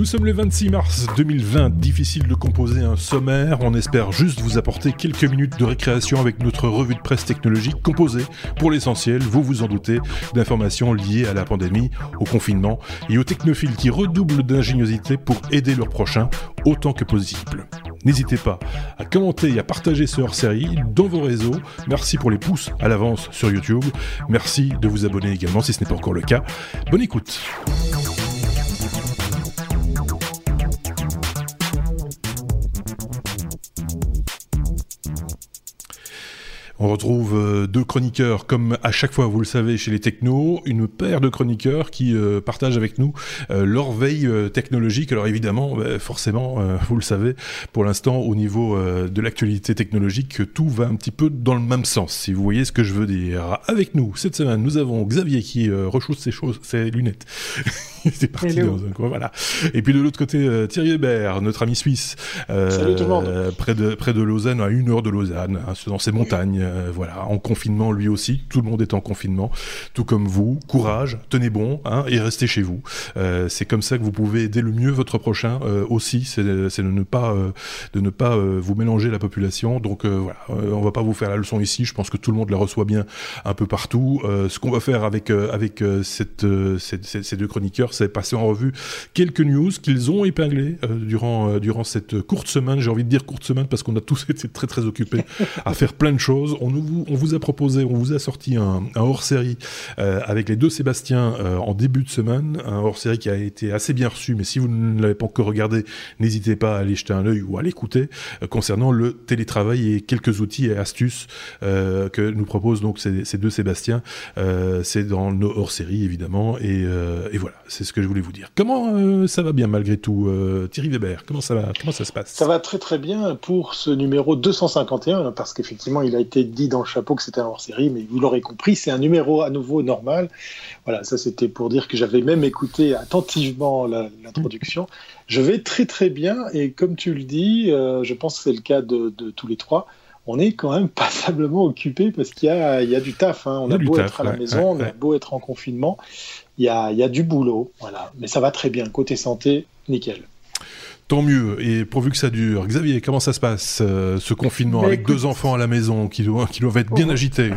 Nous sommes le 26 mars 2020, difficile de composer un sommaire, on espère juste vous apporter quelques minutes de récréation avec notre revue de presse technologique composée, pour l'essentiel, vous vous en doutez, d'informations liées à la pandémie, au confinement et aux technophiles qui redoublent d'ingéniosité pour aider leurs prochains autant que possible. N'hésitez pas à commenter et à partager ce hors-série dans vos réseaux. Merci pour les pouces à l'avance sur YouTube. Merci de vous abonner également si ce n'est pas encore le cas. Bonne écoute. On retrouve euh, deux chroniqueurs, comme à chaque fois, vous le savez, chez les technos, une paire de chroniqueurs qui euh, partagent avec nous euh, leur veille technologique. Alors évidemment, bah, forcément, vous le savez, pour l'instant, au niveau de l'actualité technologique, tout va un petit peu dans le même sens, si vous voyez ce que je veux dire. Avec nous, cette semaine, nous avons Xavier qui rechousse ses, choses, ses lunettes. C'est parti dans un coin, voilà. Et puis de l'autre côté, Thierry Hébert, notre ami suisse, Salut tout le monde. près de près de Lausanne, à une heure de Lausanne, hein, dans ces montagnes. Euh, voilà, en confinement lui aussi. Tout le monde est en confinement, tout comme vous. Courage, tenez bon hein, et restez chez vous. Euh, c'est comme ça que vous pouvez aider le mieux votre prochain euh, aussi. C'est de ne pas de ne pas vous mélanger la population. Donc voilà, on va pas vous faire la leçon ici. Je pense que tout le monde la reçoit bien un peu partout. ce qu'on va faire avec avec cette, ces deux chroniqueurs, c'est passer en revue quelques news qu'ils ont épinglées durant durant cette courte semaine. J'ai envie de dire courte semaine parce qu'on a tous été très très occupés à faire plein de choses on, vous, a proposé, on vous a sorti un, hors-série euh, avec les deux Sébastien euh, en début de semaine, un hors-série qui a été assez bien reçu, mais si vous ne l'avez pas encore regardé, n'hésitez pas à aller jeter un œil ou à l'écouter euh, concernant le télétravail et quelques outils et astuces que nous proposent donc ces, deux Sébastien. c'est dans nos hors-séries évidemment, et, voilà, c'est ce que je voulais vous dire. Comment ça va bien malgré tout, Thierry Weber? Comment ça va Comment ça se passe? Ça va très très bien pour ce numéro 251 parce qu'effectivement il a été dit dans le chapeau que c'était un hors-série, mais vous l'aurez compris, c'est un numéro à nouveau normal. Voilà, ça c'était pour dire que j'avais même écouté attentivement l'introduction. Je vais très très bien, et comme tu le dis, euh, je pense que c'est le cas de, tous les trois, on est quand même passablement occupé parce qu'il y a, il y a du taf. Hein. On a, beau être à la maison, on a beau être en confinement, il y a, du boulot. Voilà. Mais ça va très bien. Côté santé, nickel. Tant mieux, et pourvu que ça dure. Xavier, comment ça se passe, euh, ce confinement, avec deux enfants à la maison qui doivent, qui doivent être bien oh. agités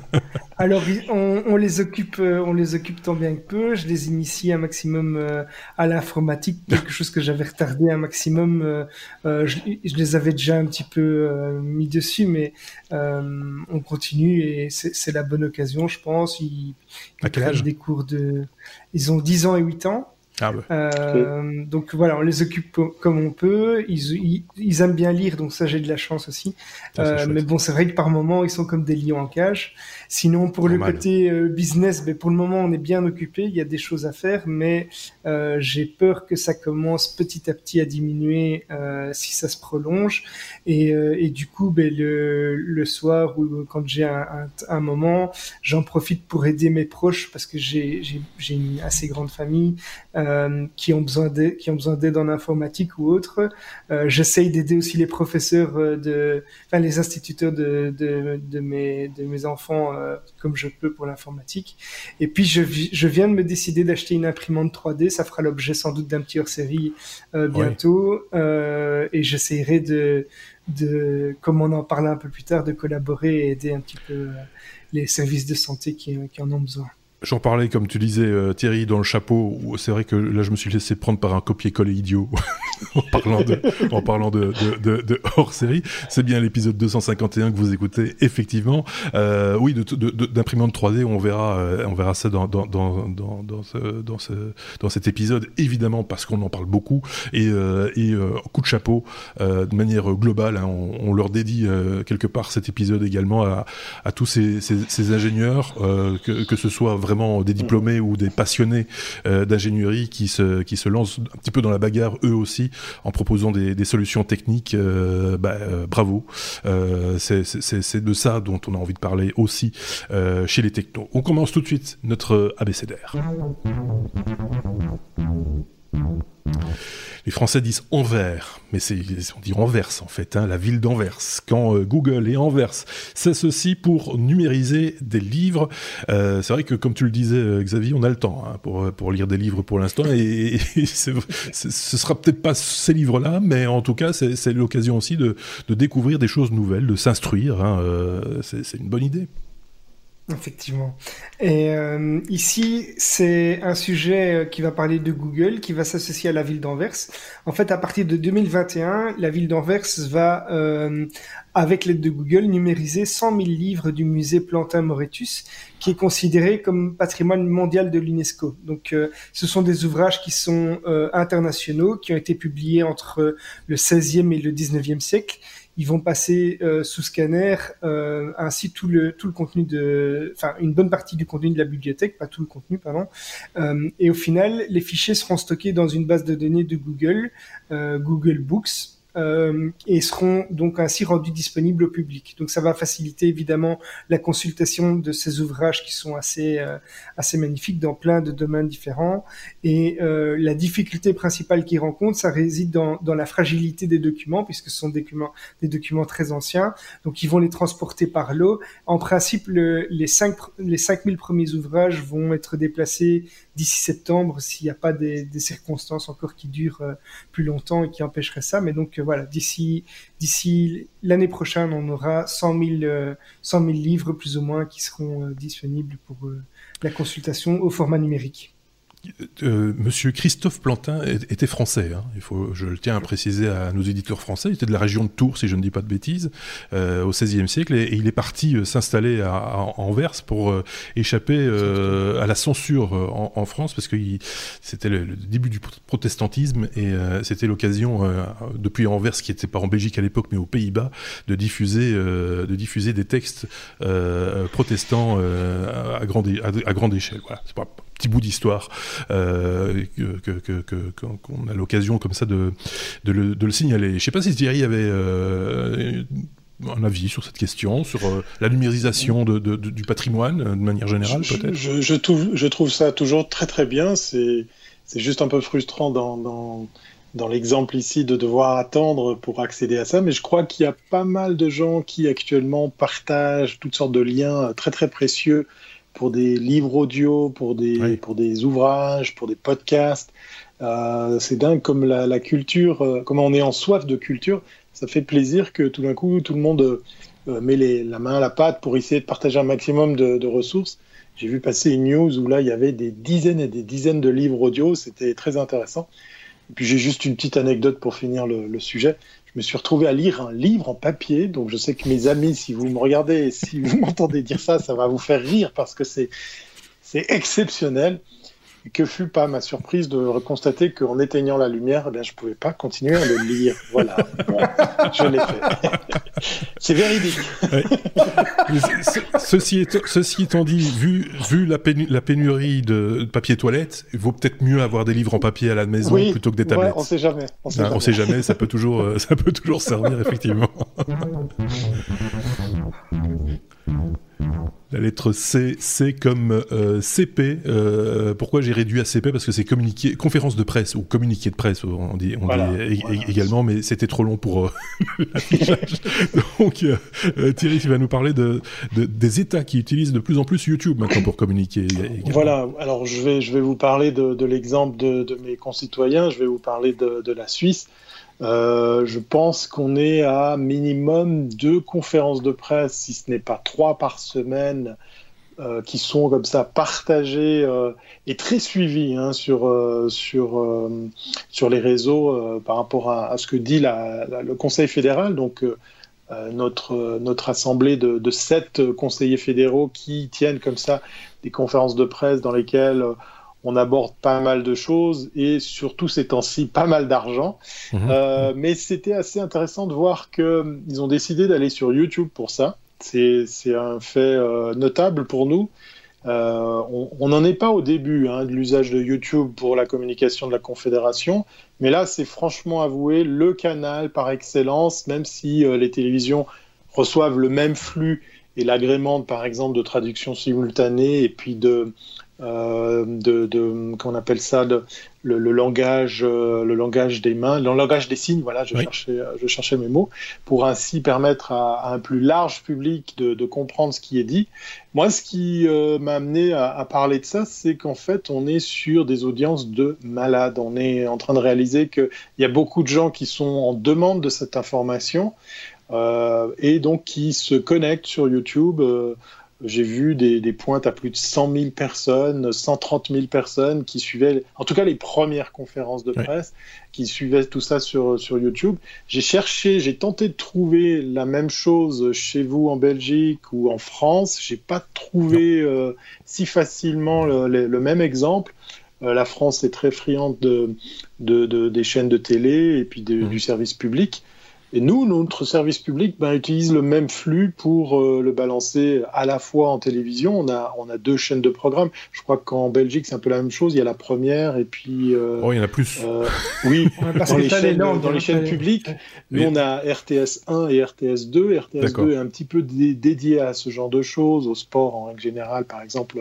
Alors, on, les occupe, euh, on les occupe tant bien que peu. Je les initie un maximum euh, à l'informatique, quelque chose que j'avais retardé un maximum. Je, les avais déjà un petit peu mis dessus, mais on continue et c'est la bonne occasion, je pense. Ils, à quel âge? des cours de... Ils ont 10 ans et 8 ans. Ah euh, donc voilà, on les occupe comme on peut. Ils, ils, aiment bien lire, donc ça j'ai de la chance aussi. Euh, mais bon, c'est vrai que par moment ils sont comme des lions en cage. Sinon, pour le côté euh, business, ben, pour le moment on est bien occupé. Il y a des choses à faire, mais j'ai peur que ça commence petit à petit à diminuer si ça se prolonge. Et, et du coup, ben, le, le soir ou quand j'ai un, un, un, moment, j'en profite pour aider mes proches parce que j'ai une assez grande famille. Euh, qui ont besoin d'aide, qui ont besoin d'aide en informatique ou autre. Euh, j'essaye d'aider aussi les professeurs euh, de, enfin les instituteurs de, de, de mes de mes enfants comme je peux pour l'informatique. Et puis je, je viens de me décider d'acheter une imprimante 3D. Ça fera l'objet sans doute d'un petit hors-série bientôt. et j'essayerai de de, comme on en parlait un peu plus tard, de collaborer et aider un petit peu les services de santé qui, qui en ont besoin. J'en parlais, comme tu disais, euh, Thierry, dans le chapeau. C'est vrai que là, je me suis laissé prendre par un copier-coller idiot en parlant de, hors série. C'est bien l'épisode 251 que vous écoutez, effectivement. Euh, oui, d'imprimante 3D, on verra, euh, on verra ça dans, dans, dans, dans, ce, dans, ce, dans cet épisode, évidemment, parce qu'on en parle beaucoup. Et, et coup de chapeau, de manière globale, hein, on, leur dédie quelque part cet épisode également à, tous ces ingénieurs, que, que ce soit vraiment des diplômés ou des passionnés euh, d'ingénierie qui se, lancent un petit peu dans la bagarre eux aussi en proposant des, des solutions techniques. Euh, bah, euh, bravo. c'est de ça dont on a envie de parler aussi chez les technos. On commence tout de suite notre abécédaire. Les Français disent Anvers, mais c'est on dit Anvers en fait, hein, la ville d'Anvers. Quand euh, Google et Anvers s'associent pour numériser des livres, euh, c'est vrai que comme tu le disais Xavier, on a le temps hein, pour pour lire des livres pour l'instant et, et ce sera peut-être pas ces livres-là, mais en tout cas c'est l'occasion aussi de, de, découvrir des choses nouvelles, de s'instruire. Hein, c'est une bonne idée. Effectivement. Et euh, ici, c'est un sujet euh, qui va parler de Google, qui va s'associer à la ville d'Anvers. En fait, à partir de 2021, la ville d'Anvers va, euh, avec l'aide de Google, numériser 100 000 livres du musée Plantin-Moretus, qui est considéré comme patrimoine mondial de l'UNESCO. Donc, ce sont des ouvrages qui sont internationaux, qui ont été publiés entre le 16e et le 19e siècle ils vont passer euh, sous scanner euh, ainsi tout le tout le contenu de, enfin une bonne partie du contenu de la bibliothèque, pas tout le contenu, pardon. Euh, et au final, les fichiers seront stockés dans une base de données de Google, Google Books, euh, et seront donc ainsi rendus disponibles au public. Donc ça va faciliter évidemment la consultation de ces ouvrages qui sont assez euh, assez magnifiques dans plein de domaines différents. Et euh, la difficulté principale qu'ils rencontrent, ça réside dans, dans la fragilité des documents puisque ce sont des documents des documents très anciens. Donc ils vont les transporter par l'eau. En principe, le, les cinq les 5000 premiers ouvrages vont être déplacés d'ici septembre s'il n'y a pas des, des, circonstances encore qui durent plus longtemps et qui empêcheraient ça. Mais donc d'ici l'année prochaine, on aura 100 000, 100 livres plus ou moins qui seront euh, disponibles pour euh, la consultation au format numérique. Euh, Monsieur Christophe Plantin était français. Hein. Il faut, je le tiens à préciser à nos éditeurs français. Il était de la région de Tours, si je ne dis pas de bêtises, euh, au XVIe siècle, et, il est parti euh, s'installer à, Anvers pour euh, échapper euh, à la censure en, en, France, parce que c'était le, le, début du protestantisme et c'était l'occasion, depuis Anvers, qui n'était pas en Belgique à l'époque, mais aux Pays-Bas, de diffuser, de diffuser des textes protestants à, grande, à, grande échelle. Voilà, c'est pas petit bout d'histoire euh, qu'on a l'occasion comme ça de, de, le, de, le, signaler. Je ne sais pas si Thierry avait euh, un avis sur cette question, sur euh, la numérisation de, de, du patrimoine de manière générale peut-être je, je, trouve, je trouve ça toujours très très bien. C'est juste un peu frustrant dans, dans, dans l'exemple ici de devoir attendre pour accéder à ça, mais je crois qu'il y a pas mal de gens qui actuellement partagent toutes sortes de liens très très précieux pour des livres audio, pour des, pour des ouvrages, pour des podcasts. Euh, c'est dingue comme la, la culture, euh, comme on est en soif de culture, ça fait plaisir que tout d'un coup tout le monde euh, met les, la main à la pâte pour essayer de partager un maximum de, de ressources. J'ai vu passer une news où là il y avait des dizaines et des dizaines de livres audio, c'était très intéressant. Et puis j'ai juste une petite anecdote pour finir le, le sujet je me suis retrouvé à lire un livre en papier. Donc je sais que mes amis, si vous me regardez, si vous m'entendez dire ça, ça va vous faire rire parce que c'est c'est que fut pas ma surprise de constater qu'en éteignant la lumière, eh je ne pouvais pas continuer à le lire. Voilà, je l'ai fait. C'est véridique. ceci, ceci, étant dit, vu, vu la, pénurie de papier toilette, il vaut peut-être mieux avoir des livres en papier à la maison plutôt que des tablettes. on ne sait jamais. On sait, jamais. sait jamais. Ça peut toujours, euh, ça peut toujours servir effectivement. La lettre C, C comme euh, CP. Euh, pourquoi j'ai réduit à CP Parce que c'est communiqué, conférence de presse ou communiqué de presse, on dit, on dit également, mais c'était trop long pour euh, Donc Thierry, tu vas nous parler de, de, des États qui utilisent de plus en plus YouTube maintenant pour communiquer. Voilà. Alors je vais je vais vous parler de, de l'exemple de, de, mes concitoyens. Je vais vous parler de, de la Suisse. Euh, je pense qu'on est à minimum deux conférences de presse, si ce n'est pas trois par semaine, euh, qui sont comme ça partagées euh, et très suivies hein, sur, sur, sur les réseaux par rapport à, ce que dit le Conseil fédéral. Donc, notre, notre assemblée de, sept conseillers fédéraux qui tiennent comme ça des conférences de presse dans lesquelles on aborde pas mal de choses et surtout ces temps-ci pas mal d'argent. Mmh. Euh, mais c'était assez intéressant de voir qu'ils ont décidé d'aller sur YouTube pour ça. C'est un fait euh, notable pour nous. Euh, on n'en est pas au début hein, de l'usage de YouTube pour la communication de la Confédération, mais là c'est franchement avoué le canal par excellence, même si euh, les télévisions reçoivent le même flux et l'agrément par exemple de traduction simultanée et puis de euh, de, de qu'on appelle ça le, le, langage euh, le langage des mains le langage des signes voilà je cherchais je cherchais mes mots pour ainsi permettre à, un plus large public de, de, comprendre ce qui est dit. Moi ce qui euh, m'a amené à, à, parler de ça c'est qu'en fait on est sur des audiences de malades. On est en train de réaliser qu'il y a beaucoup de gens qui sont en demande de cette information euh, et donc qui se connectent sur YouTube j'ai vu des, pointes à plus de 100 000 personnes, 130 000 personnes qui suivaient, en tout cas les premières conférences de presse, qui suivaient tout ça sur, sur YouTube. J'ai cherché, j'ai tenté de trouver la même chose chez vous en Belgique ou en France. J'ai pas trouvé euh, si facilement le, même exemple. Euh, la France est très friande de, de, des chaînes de télé et puis mmh. du service public. Et nous, notre service public ben, utilise le même flux pour euh, le balancer à la fois en télévision. On a, on a deux chaînes de programmes. Je crois qu'en Belgique, c'est un peu la même chose. Il y a la première et puis. Euh, oh, il y en a plus. Euh, oui, dans, les chaînes, dans les chaînes publiques, nous, on a RTS 1 et RTS 2. RTS 2 est un petit peu dédié à ce genre de choses, au sport en règle générale, par exemple,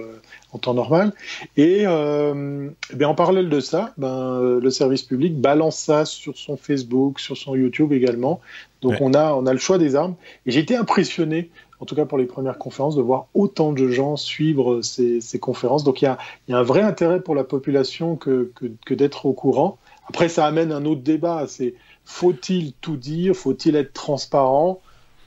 en temps normal. Et euh, ben, en parallèle de ça, ben, le service public balance ça sur son Facebook, sur son YouTube également. Donc on, a, on a le choix des armes. Et j'ai été impressionné, en tout cas pour les premières conférences, de voir autant de gens suivre ces, ces conférences. Donc il y a, y a, un vrai intérêt pour la population que, que, que d'être au courant. Après, ça amène un autre débat. C'est faut-il tout dire? Faut-il être transparent?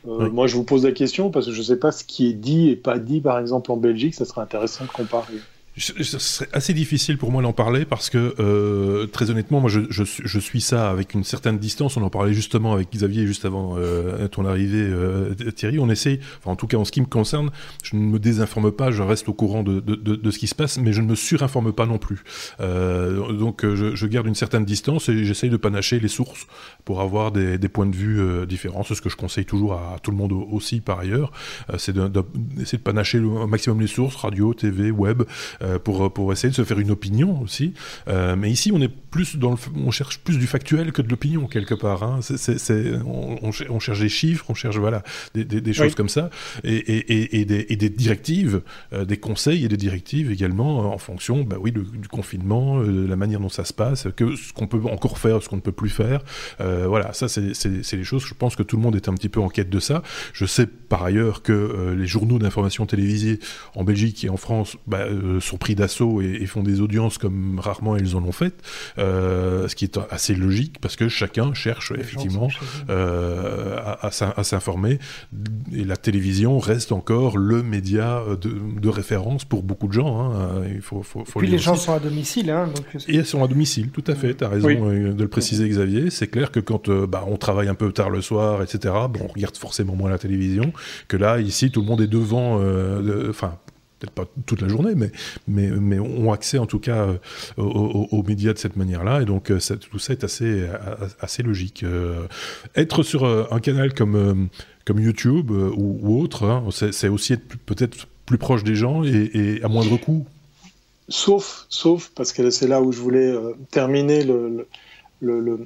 Euh, moi, je vous pose la question parce que je ne sais pas ce qui est dit et pas dit, par exemple, en Belgique. Ça serait intéressant de comparer. Ce serait assez difficile pour moi d'en parler parce que euh, très honnêtement, moi je, je, suis ça avec une certaine distance. On en parlait justement avec Xavier juste avant euh, ton arrivée, euh, Thierry. On essaie, enfin en tout cas en ce qui me concerne, je ne me désinforme pas, je reste au courant de, de, de, ce qui se passe, mais je ne me surinforme pas non plus. Euh, donc euh, je, je, garde une certaine distance et j'essaye de panacher les sources pour avoir des, des points de vue euh, différents. C'est ce que je conseille toujours à, tout le monde aussi par ailleurs. c'est d'essayer de, de, panacher au maximum les sources, radio, TV, web. Euh, pour, pour essayer de se faire une opinion aussi. Euh, mais ici, on est plus dans le, on cherche plus du factuel que de l'opinion quelque part. Hein. on, on, cherche des chiffres, on cherche voilà des, des, des choses comme ça et, et, et, des, et des, directives, euh, des conseils et des directives également en fonction, bah oui, du confinement, la manière dont ça se passe, que ce qu'on peut encore faire, ce qu'on ne peut plus faire. voilà, ça c'est les choses. Je pense que tout le monde est un petit peu en quête de ça. Je sais par ailleurs que les journaux d'information télévisée en Belgique et en France bah, sont pris d'assaut et, font des audiences comme rarement ils en ont fait, euh, ce qui est assez logique parce que chacun cherche effectivement euh, à, à s'informer et la télévision reste encore le média de, référence pour beaucoup de gens. Hein. Il faut, faut, faut puis les gens sont à domicile. Hein, donc... Et elles sont à domicile, tout à fait. Tu as raison euh, de le préciser, Xavier. C'est clair que quand bah, on travaille un peu tard le soir, etc., bon, on regarde forcément moins la télévision. Que là, ici, tout le monde est devant. Enfin, pas toute la journée, mais, mais, mais ont accès en tout cas euh, aux, médias de cette manière-là, et donc euh, ça, tout ça est assez, assez logique. Euh, être sur un canal comme, comme YouTube ou, autre, hein, c'est aussi être peut-être plus proche des gens et, à moindre coût. Sauf, sauf, parce que c'est là où je voulais terminer le, le,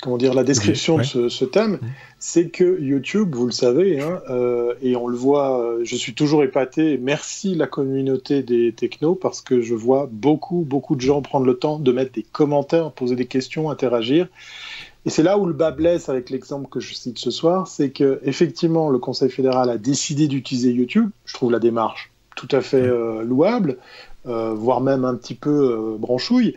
comment dire, la description de ce, thème, c'est que YouTube, vous le savez, hein, euh, et on le voit, euh, je suis toujours épaté, merci la communauté des technos, parce que je vois beaucoup, beaucoup de gens prendre le temps de mettre des commentaires, poser des questions, interagir. Et c'est là où le bas blesse avec l'exemple que je cite ce soir, c'est que effectivement le Conseil fédéral a décidé d'utiliser YouTube. Je trouve la démarche tout à fait euh, louable, voire même un petit peu branchouille.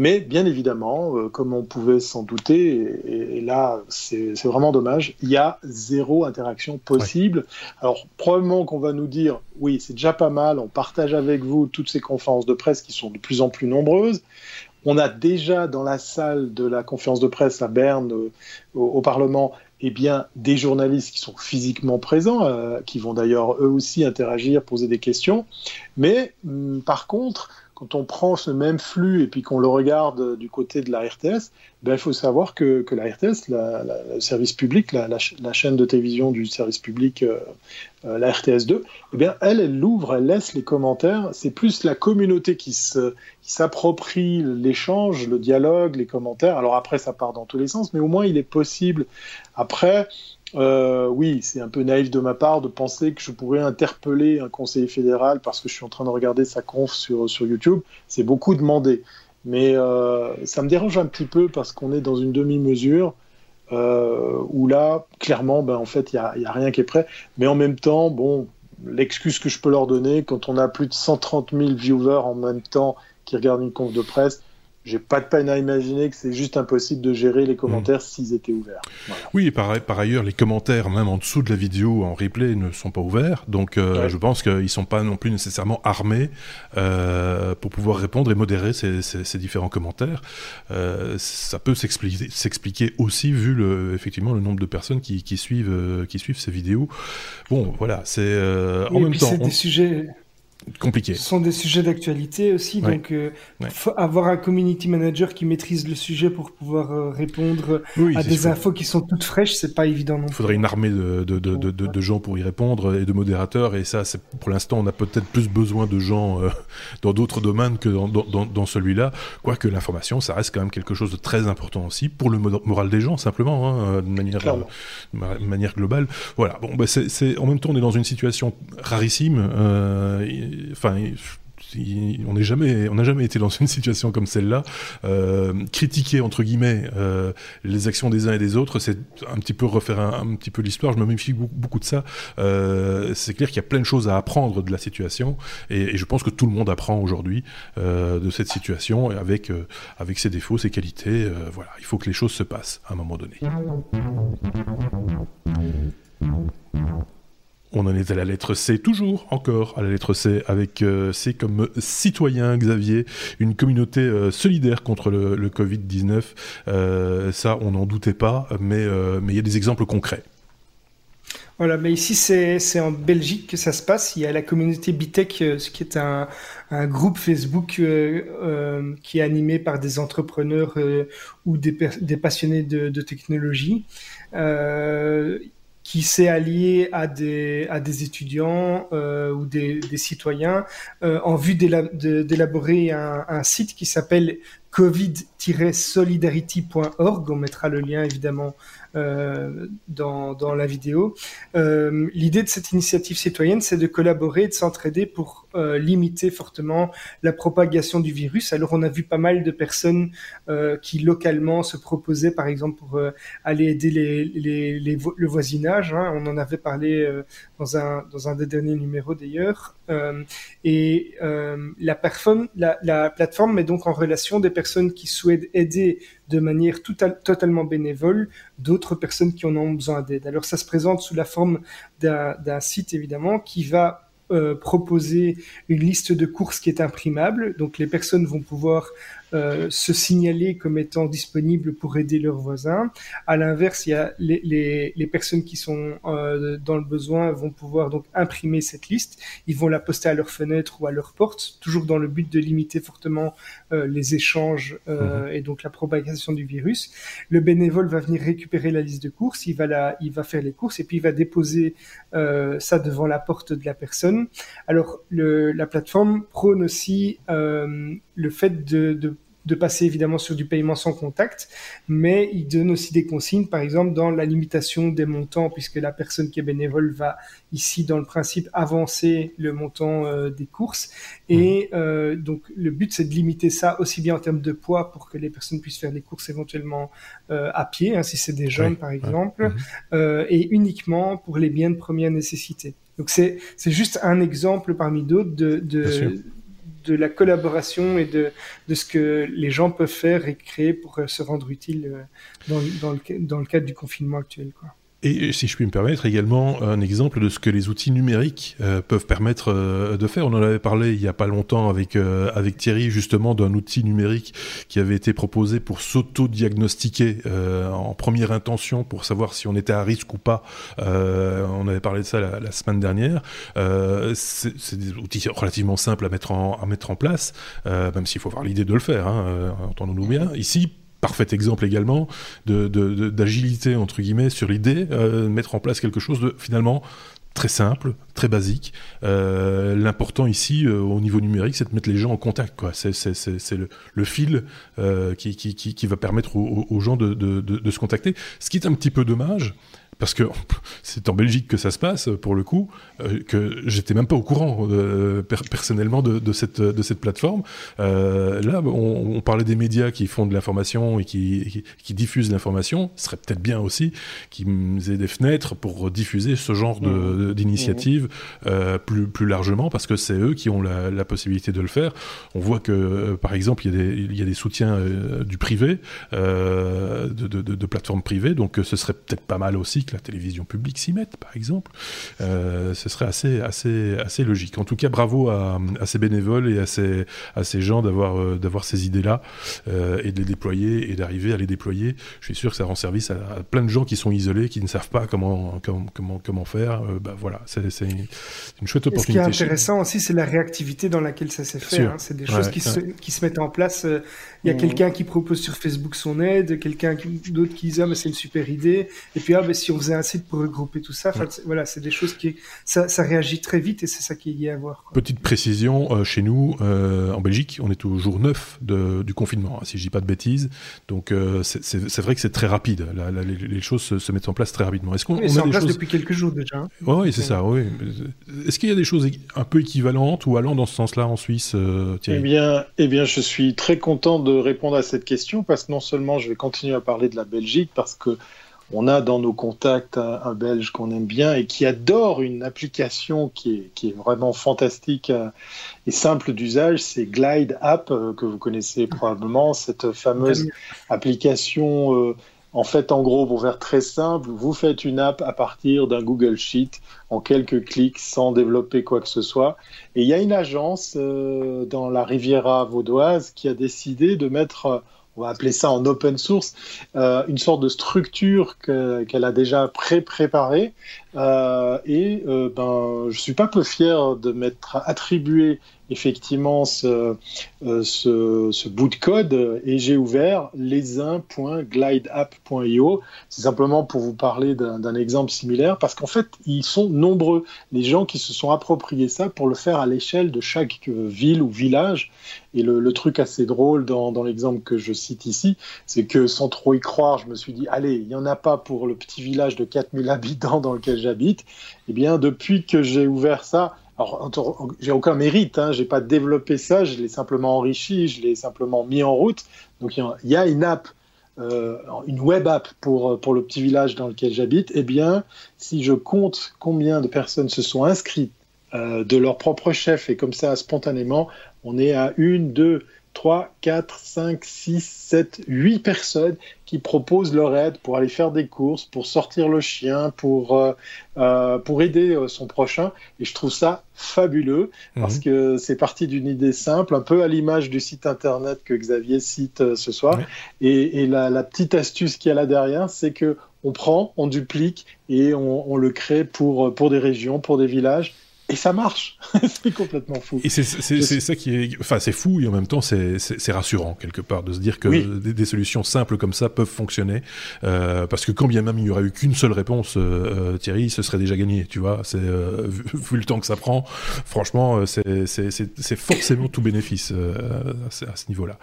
Mais bien évidemment, euh, comme on pouvait s'en douter, et, là c'est vraiment dommage, il y a zéro interaction possible. Alors probablement qu'on va nous dire, oui, c'est déjà pas mal, on partage avec vous toutes ces conférences de presse qui sont de plus en plus nombreuses. On a déjà dans la salle de la conférence de presse à Berne, euh, au, Parlement, eh bien, des journalistes qui sont physiquement présents, euh, qui vont d'ailleurs eux aussi interagir, poser des questions. Mais hum, par contre, quand on prend ce même flux et puis qu'on le regarde du côté de la RTS, ben, il faut savoir que, que la RTS, la, le service public, la, chaîne de télévision du service public, euh, euh, la RTS2, eh bien, elle, elle l'ouvre, elle laisse les commentaires. C'est plus la communauté qui s'approprie l'échange, le dialogue, les commentaires. Alors après, ça part dans tous les sens, mais au moins, il est possible, après, euh, oui, c'est un peu naïf de ma part de penser que je pourrais interpeller un conseiller fédéral parce que je suis en train de regarder sa conf sur, sur YouTube. C'est beaucoup demandé. Mais euh, ça me dérange un petit peu parce qu'on est dans une demi-mesure euh, où là, clairement, ben, en fait, il n'y a, a, rien qui est prêt. Mais en même temps, bon, l'excuse que je peux leur donner, quand on a plus de 130 000 viewers en même temps qui regardent une conf de presse, j'ai pas de peine à imaginer que c'est juste impossible de gérer les commentaires mmh. s'ils étaient ouverts. Oui, par, par, ailleurs, les commentaires, même en dessous de la vidéo en replay, ne sont pas ouverts. Donc, euh, je pense qu'ils sont pas non plus nécessairement armés euh, pour pouvoir répondre et modérer ces, ces, ces différents commentaires. Euh, ça peut s'expliquer aussi vu le, effectivement le nombre de personnes qui, qui suivent, qui suivent ces vidéos. Bon, voilà, c'est en même temps. C'est des sujets compliqué. Ce sont des sujets d'actualité aussi, donc euh, faut avoir un community manager qui maîtrise le sujet pour pouvoir euh, répondre à des infos qui sont toutes fraîches, c'est pas évident non Il faudrait une armée de, de, de, de, de gens pour y répondre et de modérateurs, et ça, c'est pour l'instant, on a peut-être plus besoin de gens euh, dans d'autres domaines que dans, dans, dans celui-là, quoique l'information, ça reste quand même quelque chose de très important aussi pour le moral des gens, simplement, hein, de, manière, de manière globale. Voilà, bon, bah, c'est en même temps, on est dans une situation rarissime. Euh, enfin, on n'est jamais, n'a jamais été dans une situation comme celle-là. Euh, critiquer entre guillemets euh, les actions des uns et des autres, c'est un petit peu refaire un, petit peu l'histoire. Je me méfie beaucoup, de ça. Euh, c'est clair qu'il y a plein de choses à apprendre de la situation, et, je pense que tout le monde apprend aujourd'hui de cette situation avec avec ses défauts, ses qualités. voilà, il faut que les choses se passent à un moment donné. On en est à la lettre C, toujours encore à la lettre C, avec euh, C comme citoyen, Xavier, une communauté euh, solidaire contre le, Covid-19. Euh, ça, on n'en doutait pas, mais il y a des exemples concrets. Voilà, mais ici c'est en Belgique que ça se passe. Il y a la communauté Bitech, ce qui est un, groupe Facebook qui est animé par des entrepreneurs ou des, des passionnés de technologie qui s'est allié à des, à des étudiants euh, ou des, des citoyens euh, en vue d'élaborer un, un, site qui s'appelle covid-solidarity.org. On mettra le lien évidemment dans, dans, la vidéo. Euh, L'idée de cette initiative citoyenne, c'est de collaborer, de s'entraider pour euh, limiter fortement la propagation du virus. Alors on a vu pas mal de personnes euh, qui localement se proposaient, par exemple, pour euh, aller aider les, les, les le voisinage. Hein. On en avait parlé dans, un, dans un des derniers numéros d'ailleurs. et la, la, la plateforme met donc en relation des personnes qui souhaitent aider de manière totalement bénévole d'autres personnes qui en ont besoin d'aide. Alors ça se présente sous la forme d'un site évidemment qui va euh, proposer une liste de courses qui est imprimable. Donc les personnes vont pouvoir se signaler comme étant disponibles pour aider leurs voisins. À l'inverse, il y a les, les, les personnes qui sont euh, dans le besoin vont pouvoir donc imprimer cette liste. Ils vont la poster à leur fenêtre ou à leur porte, toujours dans le but de limiter fortement euh, les échanges euh, mhm. et donc la propagation du virus. Le bénévole va venir récupérer la liste de courses, il va la, il va faire les courses et puis il va déposer ça devant la porte de la personne alors, la plateforme prône aussi euh, le fait de, passer évidemment sur du paiement sans contact, mais il donne aussi des consignes, par exemple dans la limitation des montants, puisque la personne qui est bénévole va ici, dans le principe, avancer le montant euh, des courses. Et mmh. euh, donc, le but, c'est de limiter ça aussi bien en termes de poids pour que les personnes puissent faire des courses éventuellement à pied, hein, si c'est des jeunes, par exemple, mmh. et uniquement pour les biens de première nécessité. Donc c'est juste un exemple parmi d'autres de, de, de, la collaboration et de, de ce que les gens peuvent faire et créer pour se rendre utile euh, dans, dans, le, dans le cadre du confinement actuel. Quoi. Et si je puis me permettre également un exemple de ce que les outils numériques euh, peuvent permettre euh, de faire. On en avait parlé il y a pas longtemps avec euh, avec Thierry justement d'un outil numérique qui avait été proposé pour s'auto-diagnostiquer en première intention pour savoir si on était à risque ou pas. on avait parlé de ça la, la semaine dernière. C'est des outils relativement simples à mettre en à mettre en place, même s'il faut avoir l'idée de le faire. Hein, entendons-nous bien. Ici, parfait exemple également d'agilité de, entre guillemets sur l'idée, euh, mettre en place quelque chose de finalement très simple, très basique. L'important ici, au niveau numérique, c'est de mettre les gens en contact. C'est, le, le, fil qui, qui, qui, va permettre aux, gens de, de, de, se contacter. Ce qui est un petit peu dommage, parce que c'est en Belgique que ça se passe pour le coup, euh, que j'étais même pas au courant euh, personnellement de, de, cette de cette plateforme. Euh, là, on, on, parlait des médias qui font de l'information et qui, qui, qui diffusent l'information. Ce serait peut-être bien aussi qu'ils aient des fenêtres pour diffuser ce genre mmh. d'initiative mmh. plus plus largement, parce que c'est eux qui ont la, la, possibilité de le faire. On voit que, par exemple, il y a des il y a des soutiens du privé, de, de, de, plateformes privées, donc ce serait peut-être pas mal aussi la télévision publique s'y mette, par exemple. Euh, ce serait assez, assez, assez logique. En tout cas, bravo à, ces bénévoles et à ces, à ces gens d'avoir, euh, d'avoir ces idées-là euh, et de les déployer et d'arriver à les déployer. Je suis sûr que ça rend service à, plein de gens qui sont isolés, qui ne savent pas comment, comment, comment, faire. bah, voilà, c'est, une chouette opportunité. ce qui est intéressant aussi, c'est la réactivité dans laquelle ça s'est fait. Hein. C'est des choses qui, Se, qui se mettent en place. Il y a mmh. quelqu'un qui propose sur Facebook son aide, quelqu'un d'autres qui disent ah mais c'est une super idée, et puis ah mais si on faisait un site pour regrouper tout ça. Voilà, c'est des choses qui ça, réagit très vite et c'est ça qui est lié à voir. Petite précision, euh, chez nous, euh, en Belgique, on est au jour 9 de, du confinement, hein, si je dis pas de bêtises. Donc euh, c'est vrai que c'est très rapide. les, choses se, mettent en place très rapidement. Est-ce qu'on oui, est en place depuis quelques jours déjà. Hein. Oui, c'est ça. Oui. Est-ce qu'il y a des choses un peu équivalentes ou allant dans ce sens-là en Suisse, Eh bien, eh bien, je suis très content de répondre à cette question parce que non seulement je vais continuer à parler de la Belgique parce que on a dans nos contacts un, Belge qu'on aime bien et qui adore une application qui est, vraiment fantastique euh, et simple d'usage, c'est Glide App, euh, que vous connaissez probablement, cette fameuse application. Euh, en fait, en gros, pour faire très simple, vous faites une app à partir d'un Google Sheet en quelques clics sans développer quoi que ce soit. Et il y a une agence dans la Riviera vaudoise qui a décidé de mettre on va appeler ça en open source, euh, une sorte de structure qu'elle a déjà pré-préparée. Euh, et euh, ben, je suis pas peu fier de m'être attribué effectivement ce, ce, bout de code et j'ai ouvert lesin.glideapp.io. C'est simplement pour vous parler d'un exemple similaire parce qu'en fait, ils sont nombreux, les gens qui se sont appropriés ça pour le faire à l'échelle de chaque ville ou village. Et le, truc assez drôle dans, dans l'exemple que je cite ici, c'est que sans trop y croire, je me suis dit, allez, il n'y en a pas pour le petit village de 4000 habitants dans lequel j'habite. Eh bien, depuis que j'ai ouvert ça, alors, j'ai aucun mérite, hein, j'ai pas développé ça, je l'ai simplement enrichi, je l'ai simplement mis en route. Donc, il y, a une app, euh, une web app pour, pour le petit village dans lequel j'habite. Eh bien, si je compte combien de personnes se sont inscrites euh, de leur propre chef et comme ça spontanément, on est à une, deux, 3, 4, 5, 6, 7, 8 personnes qui proposent leur aide pour aller faire des courses, pour sortir le chien, pour, euh, euh, pour aider euh, son prochain. Et je trouve ça fabuleux parce mhm. que c'est parti d'une idée simple, un peu à l'image du site internet que Xavier cite ce soir. Et, et la, la, petite astuce qu'il y a là derrière, c'est que on prend, on duplique et on, on le crée pour, pour des régions, pour des villages et ça marche. c'est complètement fou. Et c'est ça qui est, enfin, c'est fou et en même temps c'est rassurant quelque part de se dire que des, solutions simples comme ça peuvent fonctionner, euh, parce que quand bien même il n'y aurait eu qu'une seule réponse, euh, euh, Thierry, ce serait déjà gagné. Tu vois, c'est vu, le temps que ça prend, franchement, c'est forcément tout bénéfice à ce niveau-là.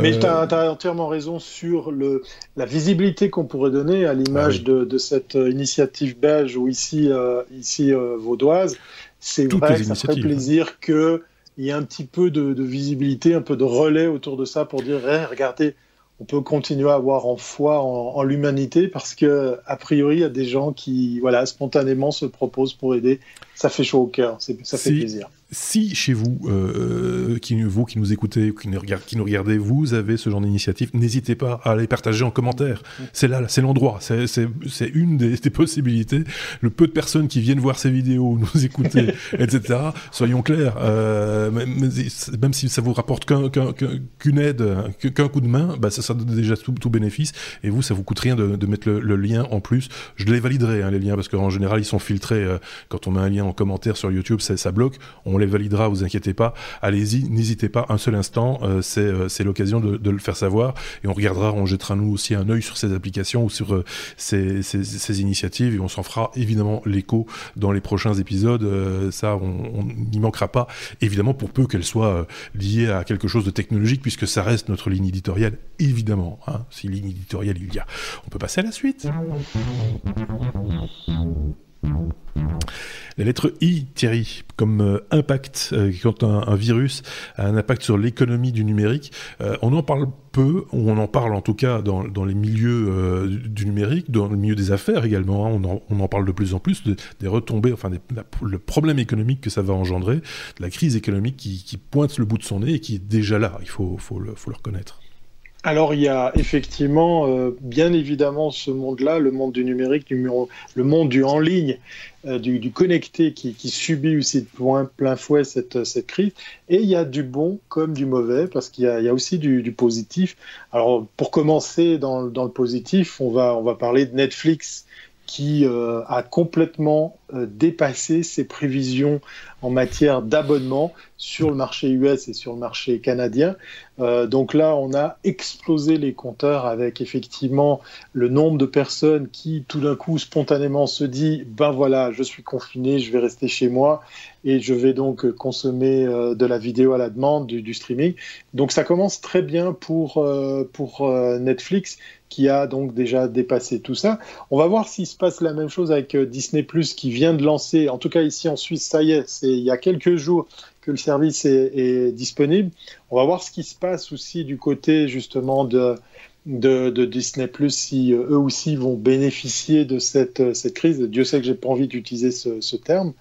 Mais tu as, entièrement raison sur le la visibilité qu'on pourrait donner à l'image ah de, de, cette initiative belge ou ici ici vaudoise c'est vrai que ça ferait plaisir qu'il y ait un petit peu de, visibilité, un peu de relais autour de ça pour dire regardez, on peut continuer à avoir en foi en, l'humanité parce que a priori il y a des gens qui voilà spontanément se proposent pour aider. Ça fait chaud au cœur, ça fait plaisir si chez vous, euh, qui, vous qui nous écoutez, qui nous, regardez, qui nous regardez, vous avez ce genre d'initiative, n'hésitez pas à les partager en commentaire. C'est là, c'est l'endroit, c'est une des, des, possibilités. Le peu de personnes qui viennent voir ces vidéos, nous écouter, etc. Soyons clairs, euh, même, si ça vous rapporte qu'une aide, qu'un coup de main, bah ça, ça donne déjà tout, tout, bénéfice. Et vous, ça vous coûte rien de, de mettre le, lien en plus. Je les validerai hein, les liens parce qu'en général ils sont filtrés. Euh, quand on met un lien en commentaire sur YouTube, ça, ça bloque. On on les validera, vous inquiétez pas. Allez-y, n'hésitez pas un seul instant, c'est l'occasion de, le faire savoir et on regardera, on jettera nous aussi un œil sur ces applications ou sur ces, ces, ces, initiatives et on s'en fera évidemment l'écho dans les prochains épisodes. ça, on n'y manquera pas, évidemment pour peu qu'elles soient liées à quelque chose de technologique puisque ça reste notre ligne éditoriale, évidemment. Hein, si ligne éditoriale il y a. On peut passer à la suite. La lettre I, Thierry, comme euh, impact, euh, quand un, virus a un impact sur l'économie du numérique, euh, on en parle peu, ou on en parle en tout cas dans, les milieux du numérique, dans le milieu des affaires également, hein. on, en, parle de plus en plus, des retombées, enfin le problème économique que ça va engendrer, la crise économique qui, pointe le bout de son nez et qui est déjà là, il faut, faut le reconnaître. Alors il y a effectivement, euh, bien évidemment, ce monde-là, le monde du numérique, le monde du en ligne, euh, du, connecté qui, subit aussi de plein, plein fouet cette, cette, crise. Et il y a du bon comme du mauvais, parce qu'il y, a aussi du, positif. Alors pour commencer dans, dans, le positif, on va, on va parler de Netflix qui euh, a complètement dépassé ses prévisions en matière d'abonnement sur le marché US et sur le marché canadien. Euh, donc là, on a explosé les compteurs avec effectivement le nombre de personnes qui tout d'un coup spontanément se dit ben voilà, je suis confiné, je vais rester chez moi et je vais donc consommer euh, de la vidéo à la demande, du, streaming. Donc ça commence très bien pour, euh, pour Netflix qui a donc déjà dépassé tout ça. On va voir s'il se passe la même chose avec Disney Plus qui vient de lancer, en tout cas ici en Suisse, ça y est, c'est il y a quelques jours que le service est, disponible. On va voir ce qui se passe aussi du côté justement de, Disney Plus si euh, eux aussi vont bénéficier de cette, cette crise. Dieu sait que j'ai pas envie d'utiliser ce, terme.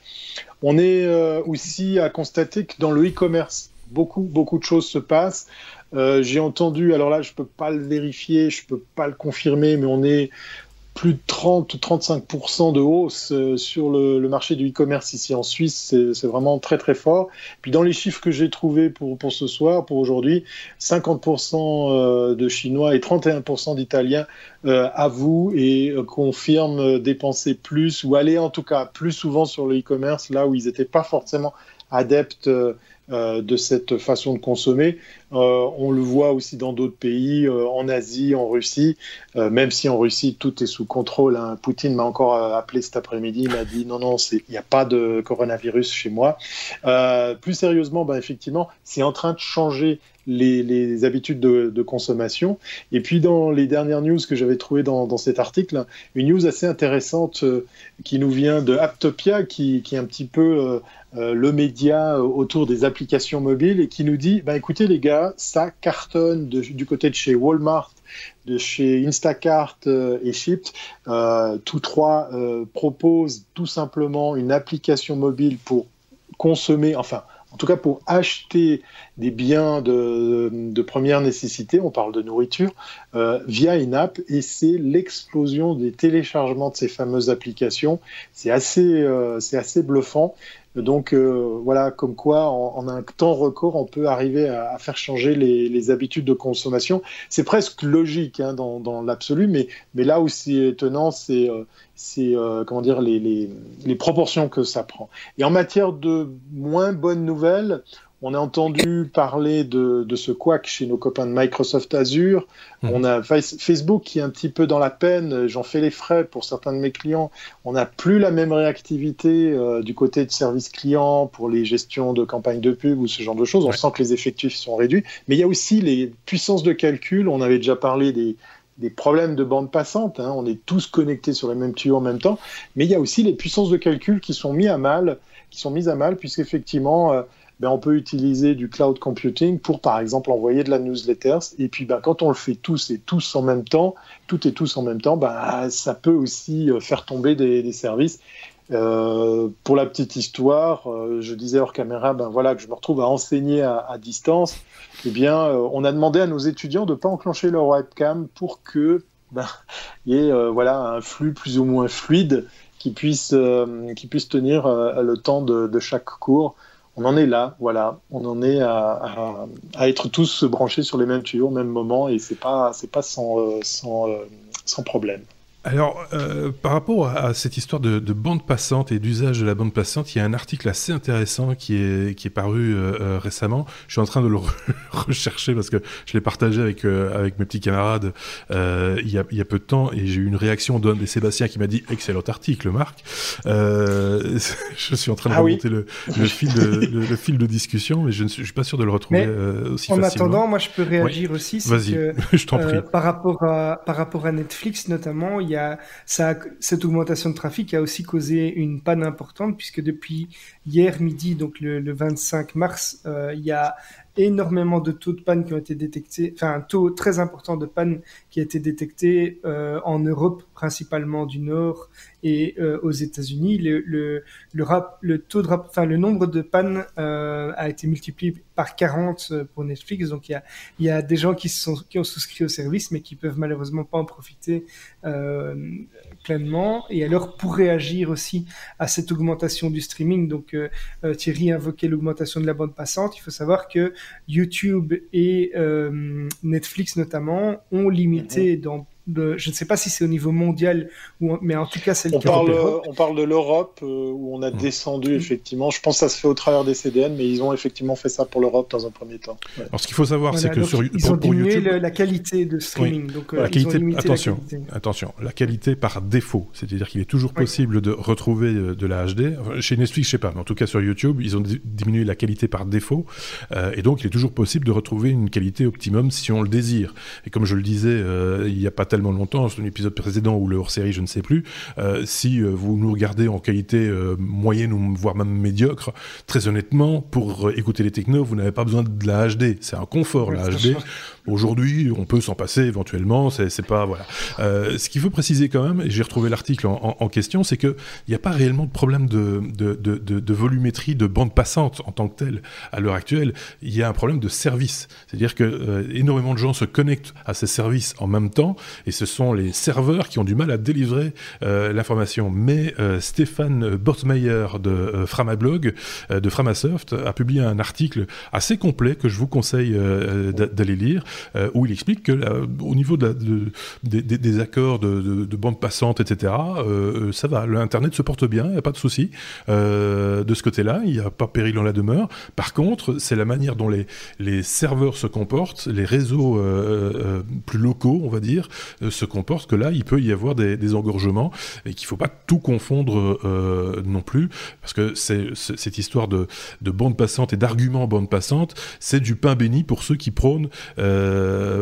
On est euh, aussi à constater que dans le e-commerce, beaucoup, beaucoup de choses se passent. Euh, j'ai entendu, alors là, je peux pas le vérifier, je peux pas le confirmer, mais on est plus de 30-35% de hausse euh, sur le, marché du e-commerce ici en Suisse. C'est vraiment très très fort. Puis dans les chiffres que j'ai trouvés pour, pour ce soir, pour aujourd'hui, 50% euh, de Chinois et 31% d'Italiens avouent et confirment dépenser plus ou aller en tout cas plus souvent sur le e-commerce là où ils n'étaient pas forcément adeptes euh, de cette façon de consommer. Euh, on le voit aussi dans d'autres pays, euh, en Asie, en Russie, même si en Russie tout est sous contrôle. Hein. Poutine m'a encore appelé cet après-midi, il m'a dit non, non, il n'y a pas de coronavirus chez moi. plus sérieusement, ben, effectivement, c'est en train de changer les, habitudes de, consommation. Et puis dans les dernières news que j'avais trouvées dans, cet article, une news assez intéressante qui nous vient de Aptopia, qui, qui est un petit peu euh, le média autour des applications mobiles et qui nous dit bah, écoutez les gars, ça cartonne du côté de chez Walmart, de chez Instacart euh, et Shipt. Euh, tous trois proposent tout simplement une application mobile pour consommer, enfin, en tout cas pour acheter des biens de, première nécessité, on parle de nourriture, via une app, et c'est l'explosion des téléchargements de ces fameuses applications. C'est assez, c'est assez bluffant. Donc euh, voilà, comme quoi en, un temps record, on peut arriver à, faire changer les, habitudes de consommation. C'est presque logique hein, dans, l'absolu, mais, là où c'est étonnant, c'est euh, euh, comment dire les, les, proportions que ça prend. Et en matière de moins bonnes nouvelles, on a entendu parler de, ce couac chez nos copains de Microsoft Azure. Mhm. On a Facebook qui est un petit peu dans la peine. J'en fais les frais pour certains de mes clients. On n'a plus la même réactivité euh, du côté de service client pour les gestions de campagnes de pub ou ce genre de choses. On sent que les effectifs sont réduits. Mais il y a aussi les puissances de calcul. On avait déjà parlé des, problèmes de bande passante. Hein. On est tous connectés sur les mêmes tuyaux en même temps. Mais il y a aussi les puissances de calcul qui sont mises à mal, qui sont mises à mal puisqu'effectivement, euh, ben, on peut utiliser du cloud computing pour, par exemple, envoyer de la newsletter. Et puis, ben, quand on le fait tous et tous en même temps, tout et tous en même temps, ben, ça peut aussi euh, faire tomber des, services. Euh, pour la petite histoire, euh, je disais hors caméra, voilà que je me retrouve à enseigner à, distance. Eh bien, on a demandé à nos étudiants de ne pas enclencher leur webcam pour que ben, y ait un flux plus ou moins fluide qui puisse tenir le temps de chaque cours on en est là, voilà. On en est à, être tous branchés sur les mêmes tuyaux au même moment et c'est pas c'est pas sans, euh, sans, euh, sans problème. Alors, euh, par rapport à, cette histoire de, bande passante et d'usage de la bande passante, il y a un article assez intéressant qui est, qui est paru euh, euh, récemment. Je suis en train de le rechercher parce que je l'ai partagé avec, avec mes petits camarades il, y a, il y a peu de temps et j'ai eu une réaction d'un des Sébastien qui m'a dit excellent article, Marc. je suis en train de ah remonter le, le, fil de, le, fil de discussion, mais je ne suis, pas sûr de le retrouver aussi en facilement. En attendant, moi je peux réagir aussi. Vas-y, je t'en prie. Par rapport, à, par rapport à Netflix notamment, il y a, cette augmentation de trafic a aussi causé une panne importante puisque depuis hier midi, donc le, 25 mars, euh, il y a énormément de taux de panne qui ont été détectés, enfin un taux très important de panne qui a été détecté euh, en Europe, principalement du Nord et euh, aux États-Unis. Le, le, le, rap, le taux de enfin le nombre de pannes euh, a été multiplié par 40 euh, pour Netflix. Donc il y a, il y a des gens qui, sont, qui ont souscrit au service, mais qui peuvent malheureusement pas en profiter euh, pleinement. Et alors pour réagir aussi à cette augmentation du streaming, donc euh, Thierry invoquait l'augmentation de la bande passante. Il faut savoir que YouTube et Netflix notamment ont limité mhm. dans je ne sais pas si c'est au niveau mondial, ou, mais en tout cas c'est le on Parle, on parle de l'Europe euh, où on a mm. descendu effectivement. Je pense que ça se fait au travers des CDN, mais ils ont effectivement fait ça pour l'Europe dans un premier temps. Alors ce qu'il faut savoir, c'est que sur ils ont diminué la qualité de streaming. Donc, euh, la qualité, attention, la qualité. attention, la qualité par défaut, c'est-à-dire qu'il est toujours possible de retrouver euh, de la HD. Chez Netflix, je sais pas, mais en tout cas sur YouTube, ils ont diminué la qualité par défaut, et donc il est toujours possible de retrouver une qualité optimum si on le désire. Et comme je le disais, il n'y a pas tellement longtemps, c'est un épisode précédent ou le hors-série, je ne sais plus, euh, si euh, vous nous regardez en qualité euh, moyenne ou voire même médiocre, très honnêtement, pour écouter les technos, vous n'avez pas besoin de la HD. C'est un confort, la HD. Aujourd'hui, on peut s'en passer éventuellement, c'est pas voilà. Euh, ce qu'il faut préciser quand même, et j'ai retrouvé l'article en, question, c'est que il n'y a pas réellement de problème de, volumétrie de bande passante en tant que telle à l'heure actuelle. Il y a un problème de service, c'est-à-dire que euh, énormément de gens se connectent à ces services en même temps, et ce sont les serveurs qui ont du mal à délivrer euh, l'information. Mais Stéphane Bortmeyer de Framablog, de Framasoft, a publié un article assez complet que je vous conseille d'aller lire euh, où il explique que au niveau de des accords de, bande passante, etc., euh, ça va. L'internet se porte bien, il n'y a pas de souci euh, de ce côté-là. Il n'y a pas péril dans la demeure. Par contre, c'est la manière dont les, serveurs se comportent, les réseaux plus locaux, on va dire, se comportent que là, il peut y avoir des, engorgements et qu'il ne faut pas tout confondre non plus, parce que cette histoire de, de bande passante et d'arguments bande passante, c'est du pain béni pour ceux qui prônent euh,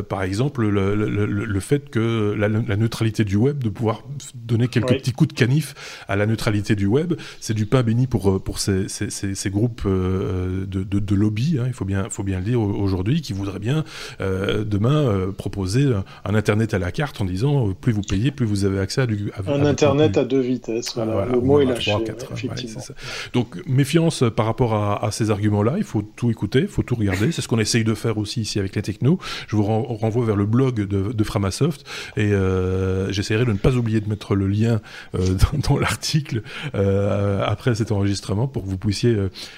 par exemple, le, fait que la, neutralité du web, de pouvoir donner quelques petits coups de canif à la neutralité du web, c'est du pain béni pour, euh, pour ces, ces, groupes euh, de, de, lobby, hein, il faut bien, faut bien le dire aujourd'hui, qui voudraient bien demain proposer un Internet à la carte en disant plus vous payez, plus vous avez accès à du... un Internet à deux vitesses, voilà, le mot est lâché, Donc méfiance par rapport à, à ces arguments-là, il faut tout écouter, il faut tout regarder, c'est ce qu'on essaye de faire aussi ici avec les technos je vous renvoie vers le blog de, Framasoft et euh, j'essaierai de ne pas oublier de mettre le lien euh, dans, l'article euh, après cet enregistrement pour que vous puissiez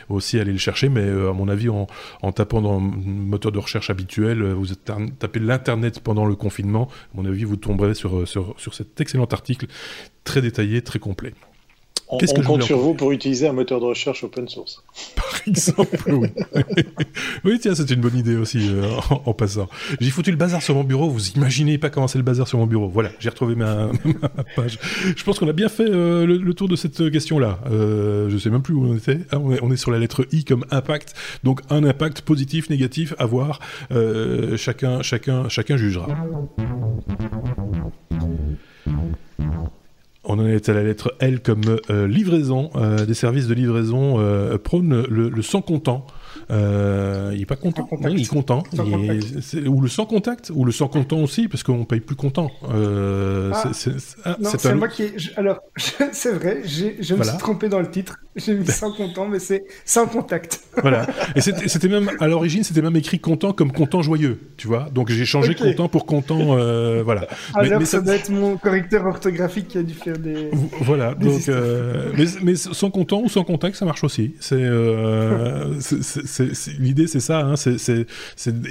aussi aller le chercher. Mais à mon avis, en, tapant dans le moteur de recherche habituel, vous tapez l'internet pendant le confinement. À mon avis, vous tomberez sur, sur, sur cet excellent article très détaillé, très complet. On, compte sur vous pour utiliser un moteur de recherche open source. Par exemple, oui. oui, tiens, c'est une bonne idée aussi, euh, en, passant. J'ai foutu le bazar sur mon bureau, vous imaginez pas comment c'est le bazar sur mon bureau. Voilà, j'ai retrouvé ma, page. Je pense qu'on a bien fait euh, le, tour de cette question-là. Euh, je sais même plus où on était. Ah, on, est, on, est, sur la lettre I comme impact. Donc, un impact positif, négatif, à voir. Euh, chacun, chacun, chacun jugera. On en est à la lettre L comme euh, livraison. Euh, des services de livraison euh, prônent le, sans comptant. Euh, il est pas content. il est content. ou le sans contact, ou le sans comptant aussi, parce qu'on paye plus content. Euh, ah, ah c'est moi qui. Alors, c'est vrai, je me suis trompé dans le titre. J'ai mis sans comptant, mais c'est sans contact. voilà. Et c'était même à l'origine, c'était même écrit content comme content joyeux, tu vois. Donc j'ai changé content pour content, euh, voilà. Alors mais, ça, doit être mon correcteur orthographique qui a dû faire des. Voilà. donc, euh, mais, mais, sans content ou sans contact, ça marche aussi. C'est euh, l'idée, c'est ça, hein, c'est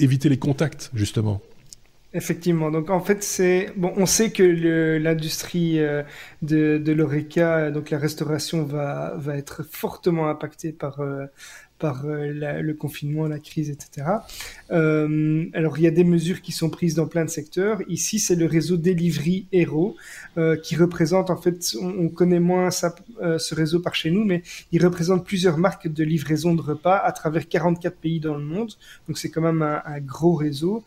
éviter les contacts, justement. Effectivement. Donc en fait, c'est bon. On sait que l'industrie euh, de, de l'oreca, donc la restauration, va être fortement impactée par euh, par euh, le confinement, la crise, etc. Euh, alors il y a des mesures qui sont prises dans plein de secteurs. Ici, c'est le réseau Delivery Hero euh, qui représente en fait, on, connaît moins ce réseau par chez nous, mais il représente plusieurs marques de livraison de repas à travers 44 pays dans le monde. Donc c'est quand même un, gros réseau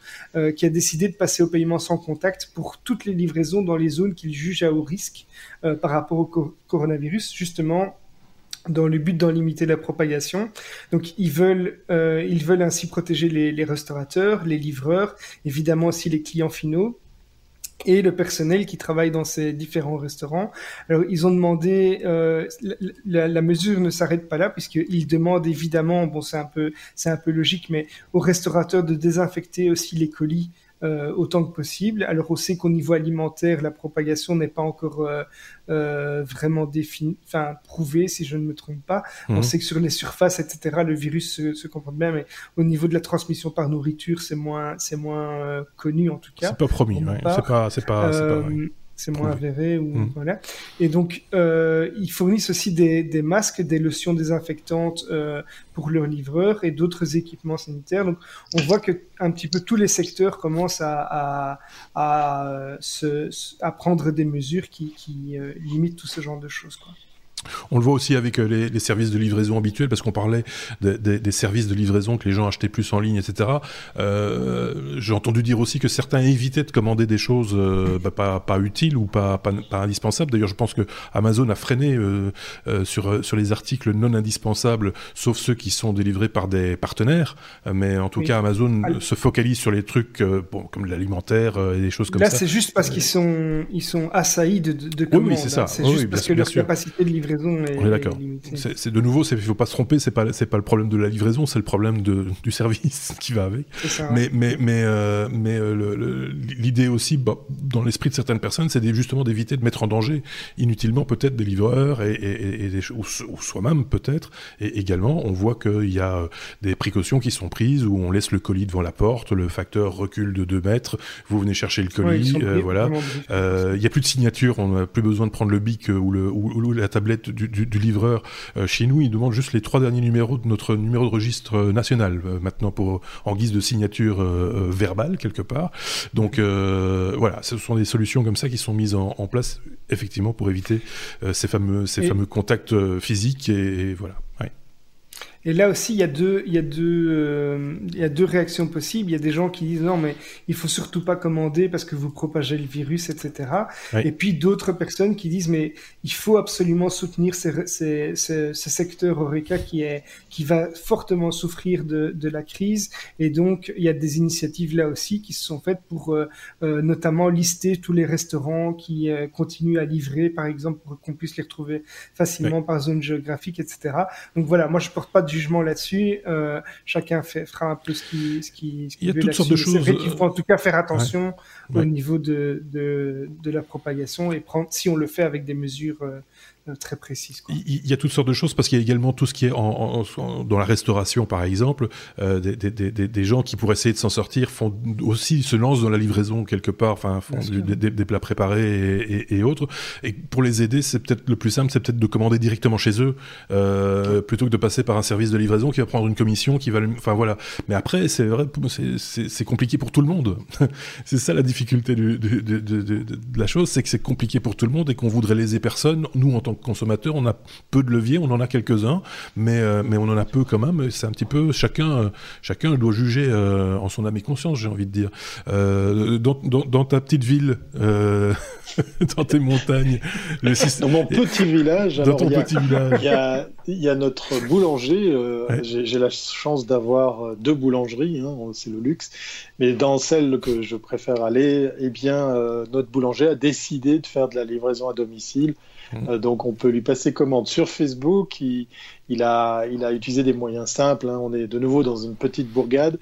qui a décidé de passer au paiement sans contact pour toutes les livraisons dans les zones qu'il juge à haut risque par rapport au coronavirus, justement dans le but d'en limiter la propagation. Donc ils veulent, euh, ils veulent ainsi protéger les, les, restaurateurs, les livreurs, évidemment aussi les clients finaux et le personnel qui travaille dans ces différents restaurants. Alors ils ont demandé, euh, la, la, mesure ne s'arrête pas là puisqu'ils demandent évidemment, bon c'est un peu, c'est un peu logique, mais aux restaurateurs de désinfecter aussi les colis euh, autant que possible. Alors on sait qu'au niveau alimentaire, la propagation n'est pas encore euh, euh, vraiment définie, enfin prouvée, si je ne me trompe pas. On mhm. sait que sur les surfaces, etc., le virus se, se, comporte bien, mais au niveau de la transmission par nourriture, c'est moins, c'est moins euh, connu en tout cas. C'est pas promis, ouais. c'est pas, c'est pas, c'est pas vrai c'est moins avéré ou mmh. voilà. Et donc euh, ils fournissent aussi des, des, masques, des lotions désinfectantes euh, pour leurs livreurs et d'autres équipements sanitaires. Donc on voit que un petit peu tous les secteurs commencent à à, à, se, à prendre des mesures qui, qui euh, limitent tout ce genre de choses. Quoi. On le voit aussi avec euh, les, les services de livraison habituels, parce qu'on parlait des, services de livraison que les gens achetaient plus en ligne, etc. Euh, J'ai entendu dire aussi que certains évitaient de commander des choses euh, bah, pas, pas, utiles ou pas, pas, pas indispensables. D'ailleurs, je pense que Amazon a freiné euh, euh sur, sur les articles non indispensables, sauf ceux qui sont délivrés par des partenaires. Mais en tout oui. cas, Amazon ah, se focalise sur les trucs bon, comme l'alimentaire et des choses comme là, ça. Là, c'est juste parce qu'ils sont, ils sont assaillis de, de, de commandes. Oui, oui c'est ça. C'est oui, juste parce bien, que leur sûr. capacité de livraison On est d'accord. C'est de nouveau, il faut pas se tromper, c'est pas c'est pas le problème de la livraison, c'est le problème de, du service qui va avec. Ça, mais, ouais. mais mais euh, mais euh, l'idée aussi, bah, dans l'esprit de certaines personnes, c'est justement d'éviter de mettre en danger inutilement peut-être des livreurs et, et, et des, ou, ou soi-même peut-être. Et également, on voit qu'il y a euh, des précautions qui sont prises où on laisse le colis devant la porte, le facteur recule de 2 mètres, vous venez chercher le colis, ouais, euh, voilà. Il y a plus de signature, on n'a plus besoin de prendre le bic ou le ou, ou la tablette du, du, du livreur euh, chez nous, il demande juste les trois derniers numéros de notre numéro de registre national euh, maintenant pour en guise de signature euh, verbale quelque part. Donc voilà, ce sont des solutions comme ça qui sont mises en, en place effectivement pour éviter ces fameux ces et... fameux contacts physiques et, et voilà. Ouais. Et là aussi, il y a deux, il y a deux, euh, il y a deux réactions possibles. Il y a des gens qui disent non, mais il faut surtout pas commander parce que vous propagez le virus, etc. Oui. Et puis d'autres personnes qui disent mais il faut absolument soutenir ces, ces, ces, ce secteur Oreca qui est, qui va fortement souffrir de, de la crise. Et donc il y a des initiatives là aussi qui se sont faites pour euh, euh, notamment lister tous les restaurants qui continuent à livrer, par exemple, pour qu'on puisse les retrouver facilement oui. par zone géographique, etc. Donc voilà, moi je porte pas de jugement là-dessus. Euh, chacun fait, fera un peu ce qu'il ce qui, ce Il y a toutes sortes de choses. Vrai faut en tout cas faire attention ouais. au niveau de, de, de, la propagation et prendre, si on le fait avec des mesures euh, euh, très précise. Quoi. Il, y a toutes sortes de choses parce qu'il y a également tout ce qui est en, en, en, dans la restauration, par exemple, euh, des, des, des, des, gens qui pour essayer de s'en sortir font aussi se lancent dans la livraison quelque part, enfin font des, plats préparés et, et, et, autres. Et pour les aider, c'est peut-être le plus simple, c'est peut-être de commander directement chez eux euh, plutôt que de passer par un service de livraison qui va prendre une commission, qui va, enfin voilà. Mais après, c'est vrai, c'est compliqué pour tout le monde. c'est ça la difficulté du, du, de, de, de, la chose, c'est que c'est compliqué pour tout le monde et qu'on voudrait léser personne. Nous, en tant que consommateurs, on a peu de leviers, on en a quelques-uns, mais, euh, mais on en a peu quand même. C'est un petit peu chacun, euh, chacun doit juger euh, en son âme et conscience, j'ai envie de dire. Euh, dans, dans, dans, ta petite ville, dans tes montagnes, le système... dans mon petit village, dans ton petit village, il y a, il y a notre boulanger. Ouais. J'ai la chance d'avoir deux boulangeries, hein, c'est le luxe. Mais dans celle que je préfère aller, eh bien, notre boulanger a décidé de faire de la livraison à domicile Mmh. Euh, donc on peut lui passer commande sur Facebook. Il, il, a, il a utilisé des moyens simples. Hein. On est de nouveau dans une petite bourgade.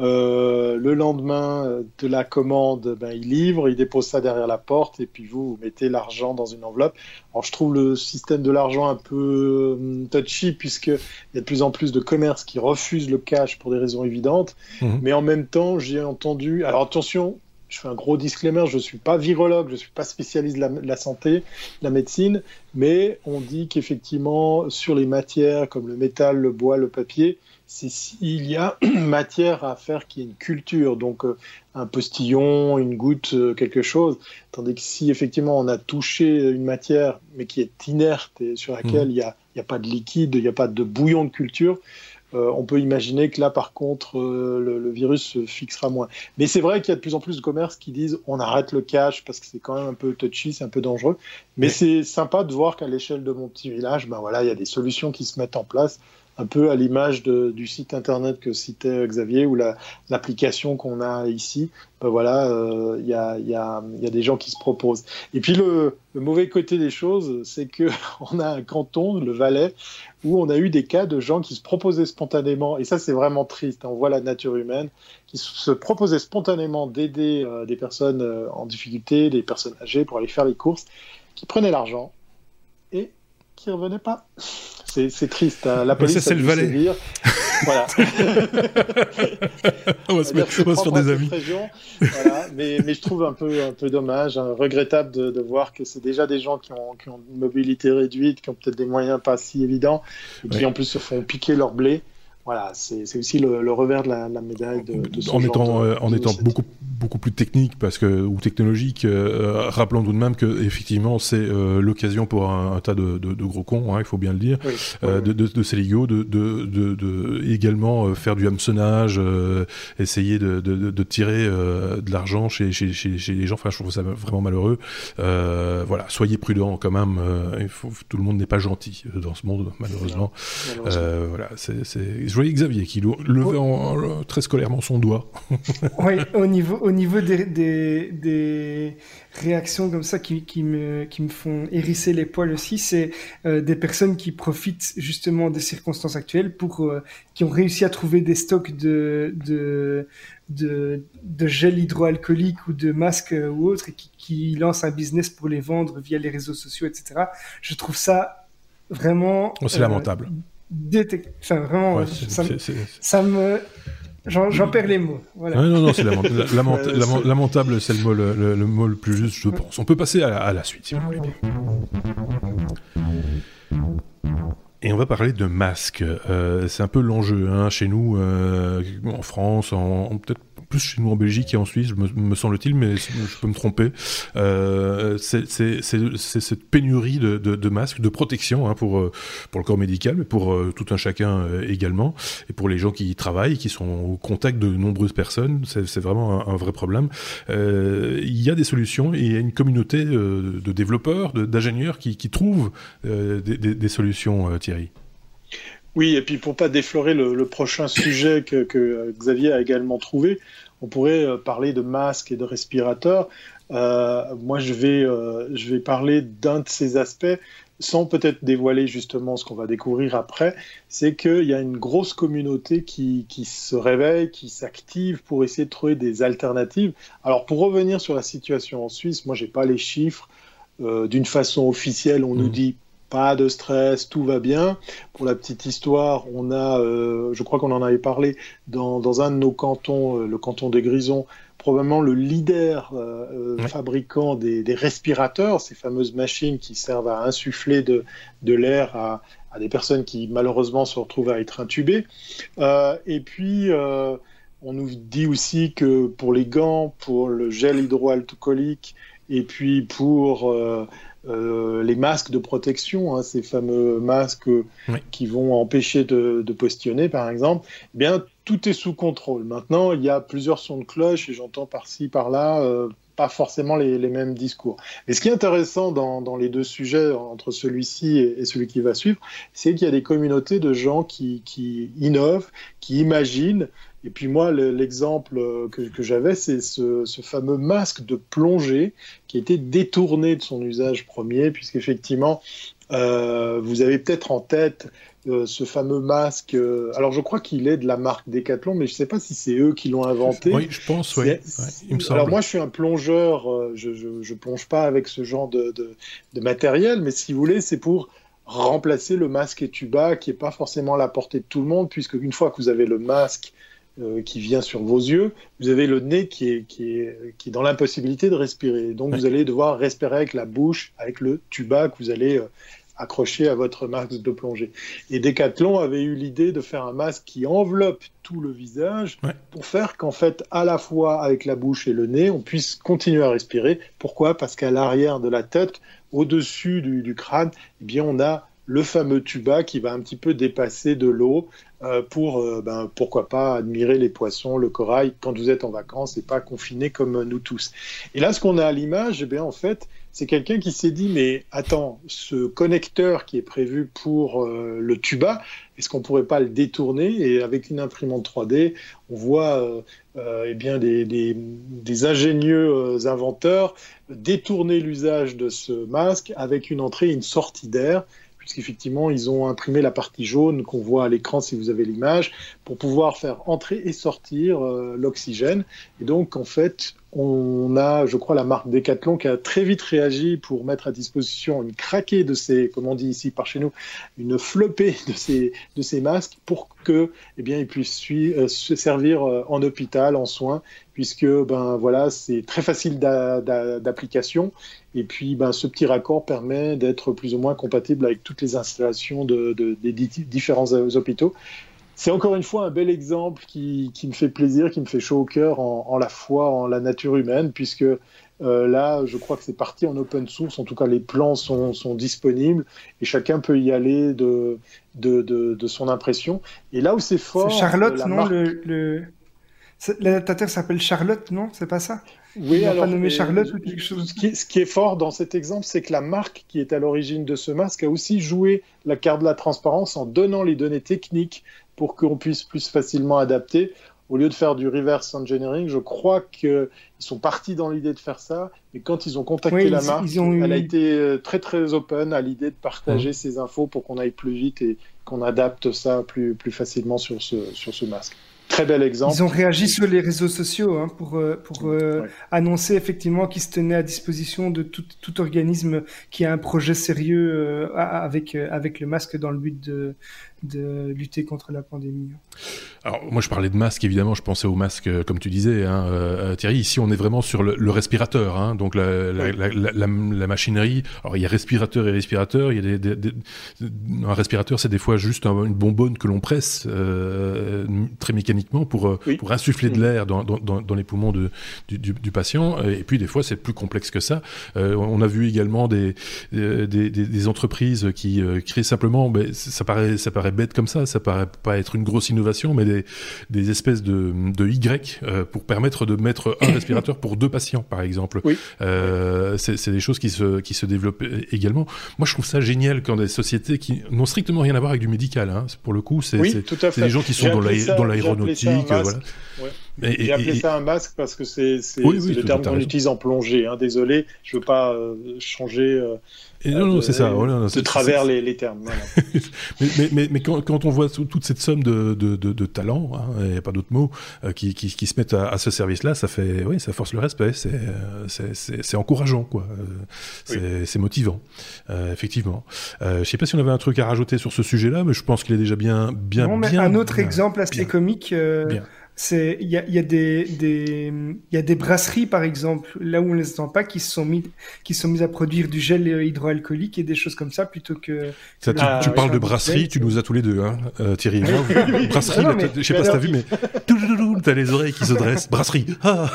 Euh, le lendemain de la commande, ben, il livre, il dépose ça derrière la porte et puis vous, vous mettez l'argent dans une enveloppe. Alors je trouve le système de l'argent un peu euh, touchy puisqu'il y a de plus en plus de commerces qui refusent le cash pour des raisons évidentes. Mmh. Mais en même temps, j'ai entendu... Alors attention, je fais un gros disclaimer, je ne suis pas virologue, je ne suis pas spécialiste de la, santé, de la médecine, mais on dit qu'effectivement, sur les matières comme le métal, le bois, le papier, s'il y a matière à faire qui est une culture, donc euh, un postillon, une goutte, euh, quelque chose. Tandis que si effectivement on a touché une matière, mais qui est inerte et sur laquelle mmh. il n'y a, a, pas de liquide, il n'y a pas de bouillon de culture, euh, on peut imaginer que là, par contre, euh, le, virus se fixera moins. Mais c'est vrai qu'il y a de plus en plus de commerces qui disent on arrête le cash parce que c'est quand même un peu touchy, c'est un peu dangereux. Mais c'est sympa de voir qu'à l'échelle de mon petit village, ben voilà, il y a des solutions qui se mettent en place un peu à l'image du site internet que citait Xavier ou l'application qu'on a ici. Ben voilà, il y, a, des gens qui se proposent. Et puis le, mauvais côté des choses, c'est que on a un canton, le Valais, où on a eu des cas de gens qui se proposaient spontanément, et ça c'est vraiment triste. Hein, on voit la nature humaine qui se proposaient spontanément d'aider euh, des personnes euh, en difficulté, des personnes âgées pour aller faire les courses, qui prenaient l'argent et qui revenaient pas. C'est triste. Hein. La police, c'est le valet. Voilà. on va se mettre sur des amis. voilà. mais, mais, je trouve un peu, un peu dommage, hein, regrettable de, de, voir que c'est déjà des gens qui ont, qui ont, une mobilité réduite, qui ont peut-être des moyens pas si évidents, et qui en plus se font piquer leur blé voilà, c'est aussi le, revers de la, médaille de, de en étant, euh, en étant beaucoup beaucoup plus technique parce que ou technologique. Euh, rappelons tout de même que effectivement c'est euh, l'occasion pour un, tas de, gros cons, hein, il faut bien le dire, de, de, de Céligo, de, de, également faire du hameçonnage, essayer de, tirer de l'argent chez, chez, chez, les gens. Enfin, je trouve ça vraiment malheureux. voilà, soyez prudents quand même. il faut, tout le monde n'est pas gentil dans ce monde malheureusement. voilà, c'est je voyais Xavier qui levait en, très scolairement son doigt. oui, au niveau, au niveau des, des, réactions comme ça qui, qui, me, qui me font hérisser les poils aussi, c'est euh, des personnes qui profitent justement des circonstances actuelles pour euh, qui ont réussi à trouver des stocks de, de, de, de gel hydroalcoolique ou de masques euh, ou autres et qui, qui lancent un business pour les vendre via les réseaux sociaux, etc. Je trouve ça vraiment. Oh, c'est lamentable Enfin, vraiment, ça, me. J'en perds les mots. Voilà. non, non, c'est lamentable, c'est le mot le, mot le plus juste, je pense. On peut passer à, la suite, si vous voulez Et on va parler de masques. Euh, c'est un peu l'enjeu hein, chez nous, euh, en France, en peut-être plus chez nous en Belgique et en Suisse, me, semble-t-il, mais je peux me tromper. Euh, c'est cette pénurie de, de, de, masques, de protection hein, pour, euh, pour le corps médical, mais pour euh, tout un chacun euh, également, et pour les gens qui y travaillent, qui sont au contact de nombreuses personnes, c'est vraiment un, vrai problème. il y a des solutions il y a une communauté de développeurs, d'ingénieurs qui, qui, trouvent des, des, des, solutions, Thierry. Oui, et puis pour pas déflorer le, prochain sujet que, Xavier a également trouvé, on pourrait euh, parler de masques et de respirateurs. Euh, moi, je vais, euh, je vais parler d'un de ces aspects sans peut-être dévoiler justement ce qu'on va découvrir après, c'est qu'il y a une grosse communauté qui, qui se réveille, qui s'active pour essayer de trouver des alternatives. Alors pour revenir sur la situation en Suisse, moi j'ai pas les chiffres. D'une façon officielle, on nous mmh. dit pas de stress, tout va bien. Pour la petite histoire, on a, euh, je crois qu'on en avait parlé, dans, dans, un de nos cantons, euh, le canton des Grisons, probablement le leader euh, fabricant des, des, respirateurs, ces fameuses machines qui servent à insuffler de, de l'air à, à, des personnes qui malheureusement se retrouvent à être intubées. et puis, on nous dit aussi que pour les gants, pour le gel hydroalcoolique, et puis pour euh, les masques de protection, hein, ces fameux masques qui vont empêcher de, de postionner, par exemple, eh bien, tout est sous contrôle. Maintenant, il y a plusieurs sons de cloche et j'entends par-ci, par-là, euh, pas forcément les, mêmes discours. Mais ce qui est intéressant dans, les deux sujets, entre celui-ci et, celui qui va suivre, c'est qu'il y a des communautés de gens qui, qui innovent, qui imaginent, et puis moi, l'exemple que, j'avais, c'est ce, fameux masque de plongée qui a été détourné de son usage premier, puisqu'effectivement, euh, vous avez peut-être en tête euh, ce fameux masque. Euh, alors, je crois qu'il est de la marque Decathlon, mais je ne sais pas si c'est eux qui l'ont inventé. Oui, je pense, oui. alors, moi, je suis un plongeur, euh, je ne plonge pas avec ce genre de, de matériel, mais si vous voulez, c'est pour remplacer le masque et tuba qui n'est pas forcément à la portée de tout le monde, puisque une fois que vous avez le masque qui vient sur vos yeux, vous avez le nez qui est, qui est, qui est dans l'impossibilité de respirer. Donc vous allez devoir respirer avec la bouche, avec le tuba que vous allez accroché à votre masque de plongée. Et Decathlon avait eu l'idée de faire un masque qui enveloppe tout le visage pour faire qu'en fait, à la fois avec la bouche et le nez, on puisse continuer à respirer. Pourquoi? Parce qu'à l'arrière de la tête, au-dessus du, crâne, eh bien, on a le fameux tuba qui va un petit peu dépasser de l'eau euh, pour, euh, ben, pourquoi pas, admirer les poissons, le corail quand vous êtes en vacances et pas confiné comme nous tous. Et là, ce qu'on a à l'image, eh en fait, c'est quelqu'un qui s'est dit mais attends, ce connecteur qui est prévu pour euh, le tuba, est-ce qu'on pourrait pas le détourner Et avec une imprimante 3D, on voit eh bien des, des, ingénieux inventeurs détourner l'usage de ce masque avec une entrée et une sortie d'air puisqu'effectivement, ils ont imprimé la partie jaune qu'on voit à l'écran si vous avez l'image, pour pouvoir faire entrer et sortir l'oxygène. Et donc, en fait, on a, je crois, la marque Decathlon qui a très vite réagi pour mettre à disposition une craquée de ces, comme on dit ici par chez nous, une flopée de ces, de ces masques pour que, eh bien, puissent euh, se servir euh, en hôpital, en soins, puisque, ben, voilà, c'est très facile d'application. Et puis, ben, ce petit raccord permet d'être plus ou moins compatible avec toutes les installations de, des différents hôpitaux c'est encore une fois un bel exemple qui, me fait plaisir, qui me fait chaud au cœur en, la foi en la nature humaine, puisque euh, là, je crois que c'est parti en open source. En tout cas, les plans sont, disponibles et chacun peut y aller de, de, son impression. Et là où c'est fort. Charlotte, non le, L'adaptateur s'appelle Charlotte, non? C'est pas ça? Oui, alors. Pas nommé Charlotte ou quelque chose. Ce qui, ce qui est fort dans cet exemple, c'est que la marque qui est à l'origine de ce masque a aussi joué la carte de la transparence en donnant les données techniques pour qu'on puisse plus facilement adapter. Au lieu de faire du reverse engineering, je crois qu'ils sont partis dans l'idée de faire ça. Et quand ils ont contacté la marque, elle a été euh, très très open à l'idée de partager ces infos pour qu'on aille plus vite et qu'on adapte ça plus, plus facilement sur ce, sur ce masque. Très bel exemple. Ils ont réagi sur les réseaux sociaux hein, pour, euh, pour euh, annoncer effectivement qu'ils se tenaient à disposition de tout, tout organisme qui a un projet sérieux avec, avec le masque dans le but de, de lutter contre la pandémie. Alors moi je parlais de masque évidemment, je pensais au masque euh, comme tu disais hein, euh, Thierry. Ici on est vraiment sur le, respirateur, hein, donc la, la, machinerie. Alors il y a respirateur et respirateur. Il y a des, un respirateur c'est des fois juste une bonbonne que l'on presse euh, très mécaniquement pour pour insuffler de l'air dans, dans, dans, les poumons de, du, du, patient. Et puis des fois c'est plus complexe que ça. on a vu également des des, des, entreprises qui créent simplement, ben, ça paraît ça paraît bête comme ça, ça paraît pas être une grosse innovation, mais des, des espèces de, de Y euh, pour permettre de mettre un respirateur pour deux patients, par exemple. Oui. Euh, c'est des choses qui se, qui se développent également. Moi, je trouve ça génial quand des sociétés qui n'ont strictement rien à voir avec du médical, hein. pour le coup, c'est des gens qui sont dans l'aéronautique. Voilà. J'ai appelé ça un masque parce que c'est le terme qu'on utilise en plongée. Hein. Désolé, je veux pas euh, changer. Et non, non, c'est ça. de travers les, les, termes. mais, mais, mais, quand, quand, on voit toute cette somme de, de, de, de talent, il hein, n'y a pas d'autre mot, euh, qui, qui, qui, se mettent à, ce service-là, ça fait, oui, ça force le respect. C'est, euh, encourageant, quoi. Euh, c'est, motivant, effectivement. je sais pas si on avait un truc à rajouter sur ce sujet-là, mais je pense qu'il est déjà bien, bien, non, mais Un autre exemple assez comique. Bien c'est il y a, y a, des des il y a des brasseries par exemple là où on les entend pas qui se sont mis qui sont mis à produire du gel hydroalcoolique et des choses comme ça plutôt que ça, tu, tu parles de brasserie tu nous as tous les deux hein euh, Thierry. Brasserie je sais pas si t'as vu mais t'as les oreilles qui se dressent. Brasserie. Ah.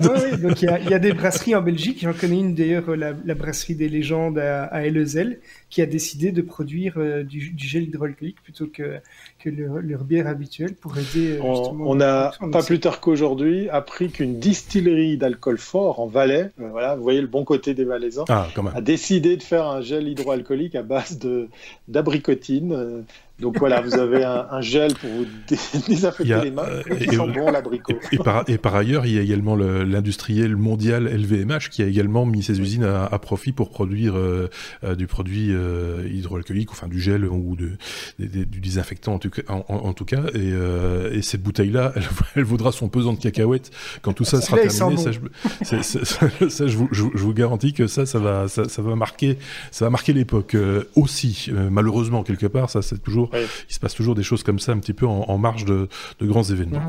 oui, donc il y a, y a des brasseries en Belgique. J'en connais une d'ailleurs la, la, brasserie des légendes à, à Ellezel qui a décidé de produire euh, du, du, gel hydroalcoolique plutôt que que leur, bière habituelle pour aider euh. On, a pas plus tard qu'aujourd'hui appris qu'une distillerie d'alcool fort en Valais, euh, voilà, vous voyez le bon côté des Valaisans, ah, a décidé de faire un gel hydroalcoolique à base de d'abricotine. Euh, donc voilà, vous avez un, gel pour vous désinfecter les mains et, qui sent bon l'abricot. Et, par, et par ailleurs, il y a également l'industriel mondial LVMH qui a également mis ses usines à, profit pour produire du produit hydroalcoolique, enfin du gel ou de, du désinfectant en tout en, tout cas, et, euh, et cette bouteille-là, elle, vaudra son pesant de cacahuètes quand tout ça sera terminé. Ça, je, ça, je, vous, je, vous, garantis que ça, ça va, ça, va marquer, ça va marquer l'époque euh, aussi. Euh, malheureusement, quelque part, ça, c'est toujours toujours, il se passe toujours des choses comme ça un petit peu en, marge de, de grands événements.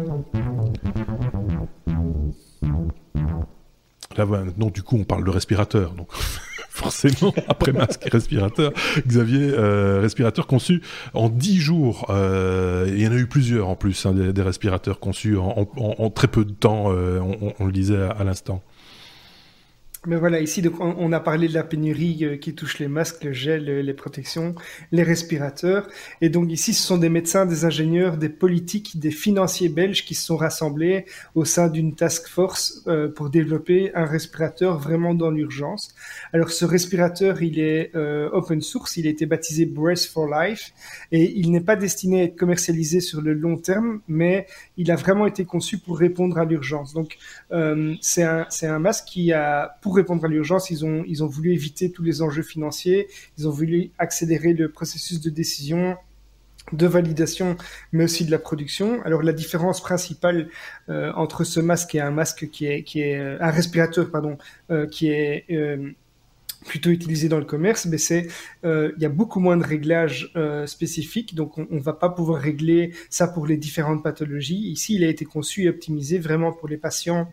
Là, maintenant, du coup, on parle de respirateur. Donc, forcément, après masque et respirateur, Xavier, euh, respirateur conçu en 10 jours. Euh, il y en a eu plusieurs en plus, hein, des, respirateurs conçus en, très peu de temps, euh, on, le disait à l'instant. Mais voilà, ici, donc, on, a parlé de la pénurie euh, qui touche les masques, le gel, les protections, les respirateurs. Et donc ici, ce sont des médecins, des ingénieurs, des politiques, des financiers belges qui se sont rassemblés au sein d'une task force euh, pour développer un respirateur vraiment dans l'urgence. Alors ce respirateur, il est euh, open source, il a été baptisé Breath for Life et il n'est pas destiné à être commercialisé sur le long terme, mais il a vraiment été conçu pour répondre à l'urgence. Donc c'est un, un masque qui a pour répondre à l'urgence, ils ont, ils ont voulu éviter tous les enjeux financiers, ils ont voulu accélérer le processus de décision, de validation, mais aussi de la production. Alors la différence principale euh, entre ce masque et un masque qui est, qui est euh, un respirateur, pardon, euh, qui est plutôt utilisé dans le commerce, c'est il y a beaucoup moins de réglages spécifiques, donc on, ne va pas pouvoir régler ça pour les différentes pathologies. Ici, il a été conçu et optimisé vraiment pour les patients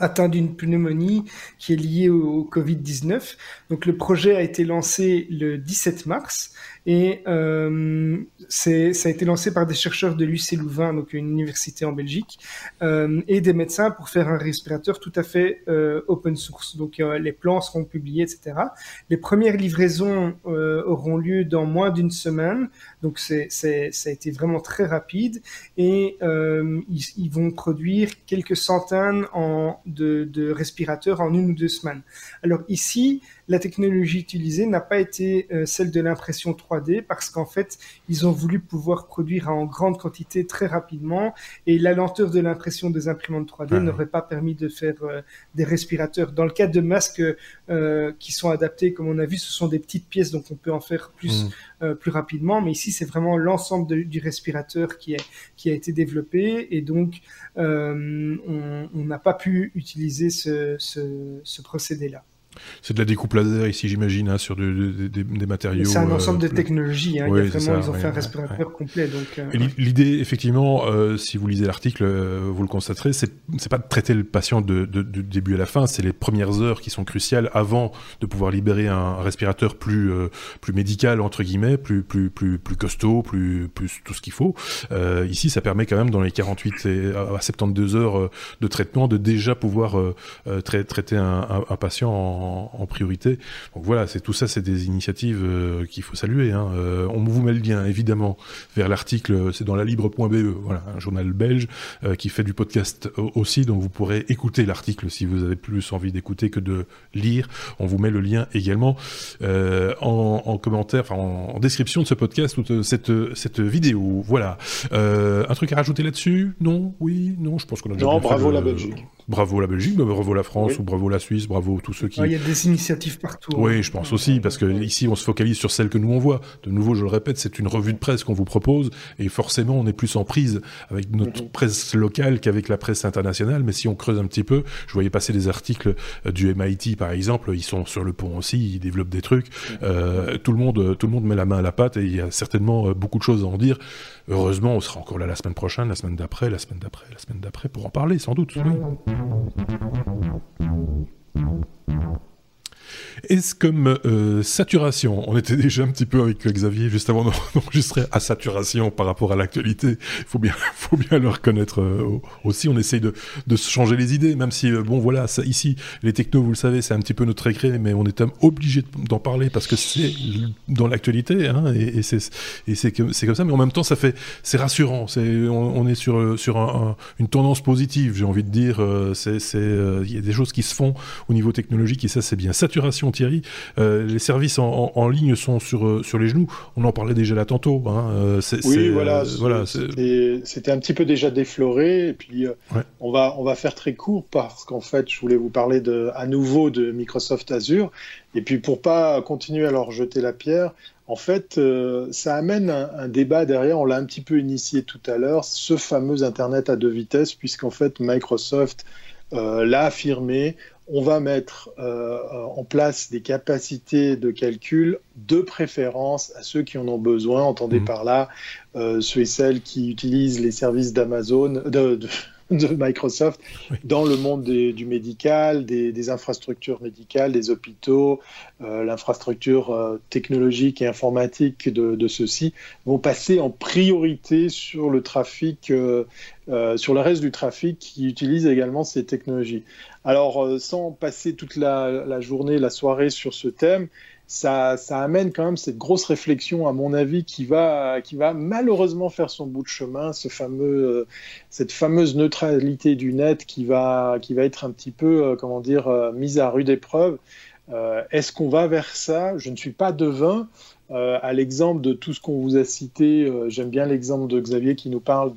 atteint d'une pneumonie qui est liée au, Covid-19. Donc le projet a été lancé le 17 mars et euh, ça a été lancé par des chercheurs de l'UC Louvain, donc une université en Belgique, euh, et des médecins pour faire un respirateur tout à fait euh, open source. Donc euh, les plans seront publiés, etc. Les premières livraisons euh, auront lieu dans moins d'une semaine, donc c'est, ça a été vraiment très rapide, et euh, ils, ils, vont produire quelques centaines en, de, de respirateurs en une ou deux semaines. Alors ici, la technologie utilisée n'a pas été euh, celle de l'impression 3D parce qu'en fait, ils ont voulu pouvoir produire en grande quantité très rapidement et la lenteur de l'impression des imprimantes 3D n'aurait pas permis de faire euh, des respirateurs. Dans le cas de masques euh, qui sont adaptés, comme on a vu, ce sont des petites pièces donc on peut en faire plus mm. plus rapidement, mais ici c'est vraiment l'ensemble du respirateur qui est qui a été développé et donc on n'a pas pu utiliser ce, ce procédé-là. C'est de la découpe laser ici, j'imagine, hein, sur des matériaux. C'est un ensemble de euh, technologies. Hein. vraiment, ils ont fait un respirateur complet. Donc, euh, l'idée, effectivement, euh, si vous lisez l'article, vous le constaterez, c'est pas de traiter le patient de, début à la fin. C'est les premières heures qui sont cruciales avant de pouvoir libérer un respirateur plus plus médical entre guillemets, plus plus plus plus costaud, plus plus tout ce qu'il faut. ici, ça permet quand même dans les 48 et à 72 heures de traitement de déjà pouvoir traiter un, un patient en en, priorité. Donc voilà, c'est tout ça, c'est des initiatives euh, qu'il faut saluer. Hein. Euh, on vous met le lien évidemment vers l'article, c'est dans la libre.be, voilà, un journal belge euh, qui fait du podcast aussi, donc vous pourrez écouter l'article si vous avez plus envie d'écouter que de lire. On vous met le lien également en, commentaire, enfin en, description de ce podcast ou cette, cette vidéo. Voilà. un truc à rajouter là-dessus? Non? Oui? Non? Je pense qu'on a déjà. Non, bravo la Belgique bravo la Belgique, bravo la France, ou bravo la Suisse, bravo tous ceux qui. Il y a des initiatives partout. Oui, hein. je pense aussi, parce que ici on se focalise sur celles que nous on voit. De nouveau, je le répète, c'est une revue de presse qu'on vous propose, et forcément on est plus en prise avec notre presse locale qu'avec la presse internationale. Mais si on creuse un petit peu, je voyais passer des articles euh, du MIT par exemple, ils sont sur le pont aussi, ils développent des trucs. Euh, tout le monde, tout le monde met la main à la pâte, et il y a certainement euh, beaucoup de choses à en dire. Heureusement, on sera encore là la semaine prochaine, la semaine d'après, la semaine d'après, la semaine d'après pour en parler, sans doute. Est-ce comme euh, saturation On était déjà un petit peu avec Xavier juste avant d'enregistrer à saturation par rapport à l'actualité. Il faut bien, faut bien le reconnaître euh, aussi. On essaye de, de changer les idées, même si euh, bon voilà, ici les technos, vous le savez, c'est un petit peu notre écrit, mais on est obligé d'en parler parce que c'est dans l'actualité, hein, et, c'est comme ça. Mais en même temps, ça fait c'est rassurant. On, est sur une tendance positive, j'ai envie de dire. Il y a des choses qui se font au niveau technologique et ça c'est bien. Saturation Thierry. Euh, les services en, ligne sont sur, euh, sur les genoux. On en parlait déjà là tantôt. Hein. Euh, oui, voilà. voilà C'était un petit peu déjà défloré. Et puis, on, va, on va faire très court parce qu'en fait, je voulais vous parler de, à nouveau de Microsoft Azure. Et puis, pour pas continuer à leur jeter la pierre, en fait, ça amène un, un, débat derrière, on l'a un petit peu initié tout à l'heure, ce fameux Internet à deux vitesses, puisqu'en fait, Microsoft l'a affirmé, on va mettre en place des capacités de calcul de préférence à ceux qui en ont besoin. Entendez mmh. par là ceux et celles qui utilisent les services d'Amazon, de, de Microsoft dans le monde du médical, des, infrastructures médicales, des hôpitaux, euh, l'infrastructure euh, technologique et informatique de, ceux-ci vont passer en priorité sur le trafic, euh, sur le reste du trafic qui utilise également ces technologies. Alors, sans passer toute la, journée, la soirée sur ce thème, ça, amène quand même cette grosse réflexion, à mon avis, qui va, malheureusement faire son bout de chemin, euh, cette fameuse neutralité du net qui va, être un petit peu, euh, comment dire, euh, mise à rude épreuve. Est-ce qu'on va vers ça? Je ne suis pas devin. à l'exemple de tout ce qu'on vous a cité, j'aime bien l'exemple de Xavier qui nous parle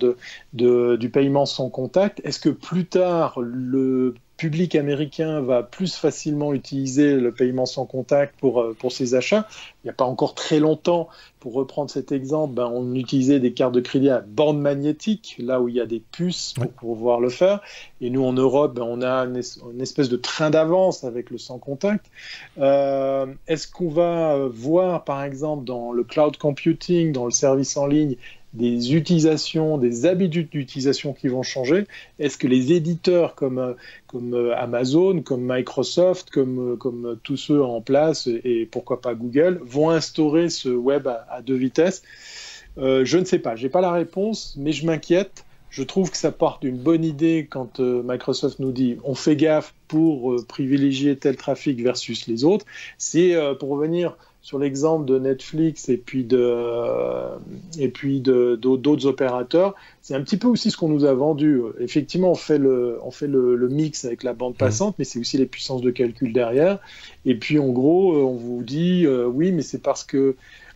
du paiement sans contact. Est-ce que plus tard, le public américain va plus facilement utiliser le paiement sans contact pour, euh, pour ses achats. Il n'y a pas encore très longtemps, pour reprendre cet exemple, ben, on utilisait des cartes de crédit à bande magnétique, là où il y a des puces pour pouvoir le faire. Et nous, en Europe, ben, on a une, espèce de train d'avance avec le sans contact. Euh, est-ce qu'on va voir, par exemple, dans le cloud computing, dans le service en ligne, des utilisations, des habitudes d'utilisation qui vont changer Est-ce que les éditeurs comme, euh, comme euh, Amazon, comme Microsoft, comme, euh, comme tous ceux en place, et pourquoi pas Google, vont instaurer ce web à, deux vitesses? Je ne sais pas, je n'ai pas la réponse, mais je m'inquiète. Je trouve que ça part d'une bonne idée quand Microsoft nous dit on fait gaffe pour privilégier tel trafic versus les autres. C'est pour revenir sur l'exemple de Netflix et puis de et puis d'autres opérateurs, c'est un petit peu aussi ce qu'on nous a vendu. Effectivement, on fait le on fait le, mix avec la bande passante, mais c'est aussi les puissances de calcul derrière. Et puis en gros, on vous dit euh, oui, mais c'est parce que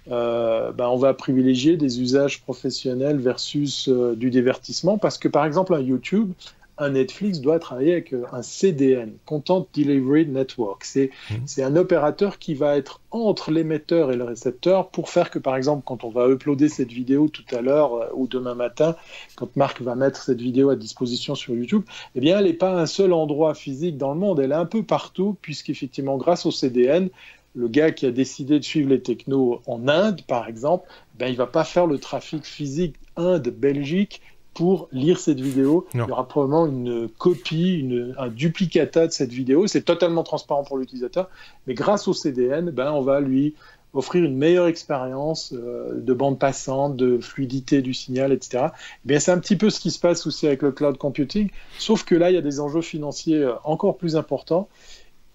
euh, ben, on va privilégier des usages professionnels versus euh, du divertissement parce que par exemple un YouTube un Netflix doit travailler avec euh, un CDN, Content Delivery Network. Mmh. C'est un opérateur qui va être entre l'émetteur et le récepteur pour faire que, par exemple, quand on va uploader cette vidéo tout à l'heure euh, ou demain matin, quand Marc va mettre cette vidéo à disposition sur YouTube, eh bien, elle n'est pas un seul endroit physique dans le monde, elle est un peu partout, puisqu'effectivement, grâce au CDN, le gars qui a décidé de suivre les technos en Inde, par exemple, ben, il ne va pas faire le trafic physique Inde-Belgique pour lire cette vidéo. Il y aura probablement une copie, une, un duplicata de cette vidéo. C'est totalement transparent pour l'utilisateur, mais grâce au CDN, ben, on va lui offrir une meilleure expérience euh, de bande passante, de fluidité du signal, etc. Eh bien, c'est un petit peu ce qui se passe aussi avec le cloud computing, sauf que là, il y a des enjeux financiers euh, encore plus importants.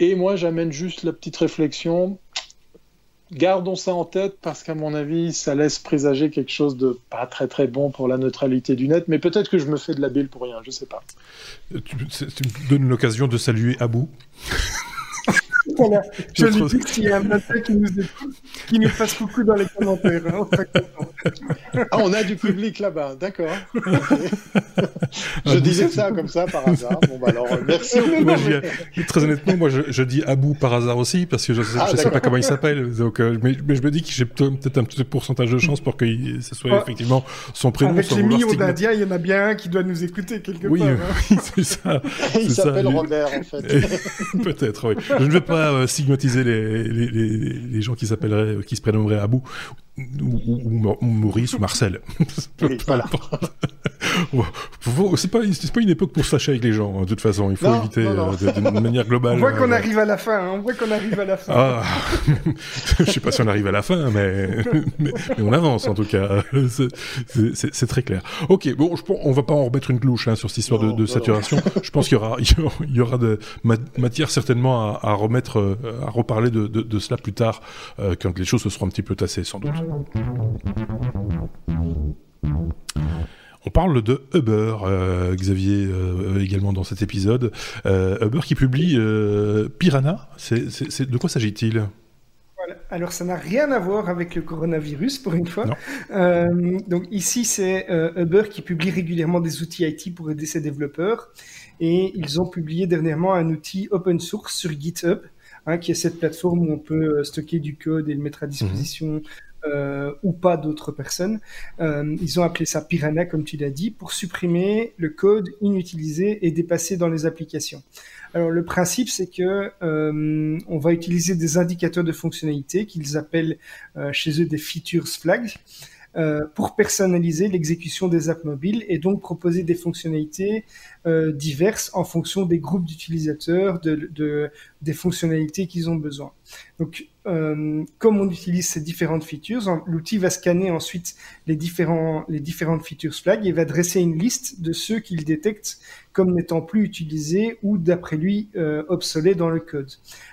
Et moi, j'amène juste la petite réflexion gardons ça en tête parce qu'à mon avis, ça laisse présager quelque chose de pas très très bon pour la neutralité du net. Mais peut-être que je me fais de la bile pour rien, je sais pas. Tu, me donnes l'occasion de saluer Abou. Je lui dis qu'il y a un matin qui nous écoute, qui nous fasse coucou dans les commentaires. Hein, ah, on a du public là-bas, d'accord. je disais ça comme ça par hasard. Bon, bah alors, merci Très honnêtement, moi, je, dis Abou par hasard aussi, parce que je ne sais, ah, sais, pas comment il s'appelle. Donc, euh, mais, je me dis que j'ai peut-être un petit pourcentage de chance pour que ce soit effectivement son prénom. Avec les millions d'Indiens, il y en a bien un qui doit nous écouter quelque oui, part. Oui, c'est ça. il s'appelle Robert, en fait. peut-être, oui. Je ne veux pas euh, stigmatiser les, les, les, gens qui s'appelleraient, qui se prénommeraient Abou ou, Maurice ou Marcel. voilà. c'est pas, pas une époque pour se fâcher avec les gens, hein, de toute façon. Il faut éviter euh, de, manière globale. On voit qu'on euh, arrive à la fin. Hein. On voit qu'on arrive à la fin. Ah, je sais pas si on arrive à la fin, mais, mais, on avance en tout cas. C'est très clair. Ok, bon, je, on va pas en remettre une clouche hein, sur cette histoire de, saturation. je pense qu'il y aura, il y aura de matière certainement à, remettre, euh, à reparler de, de, cela plus tard, quand les choses se seront un petit peu tassées, sans doute. On parle de Uber, euh, Xavier, euh, également dans cet épisode. Euh, Uber qui publie Piranha. C'est, de quoi s'agit-il? Alors, ça n'a rien à voir avec le coronavirus, pour une fois. donc, ici, c'est Uber qui publie régulièrement des outils IT pour aider ses développeurs. Et ils ont publié dernièrement un outil open source sur GitHub, hein, qui est cette plateforme où on peut stocker du code et le mettre à disposition ou pas d'autres personnes. ils ont appelé ça Piranha, comme tu l'as dit, pour supprimer le code inutilisé et dépassé dans les applications. Alors le principe, c'est que on va utiliser des indicateurs de fonctionnalité qu'ils appellent chez eux des features flags. Euh, pour personnaliser l'exécution des apps mobiles et donc proposer des fonctionnalités euh, diverses en fonction des groupes d'utilisateurs, de, de, des fonctionnalités qu'ils ont besoin. Donc, euh, comme on utilise ces différentes features, l'outil va scanner ensuite les, différents, les différentes features flags et va dresser une liste de ceux qu'il détecte comme n'étant plus utilisés ou d'après lui euh, obsolets dans le code.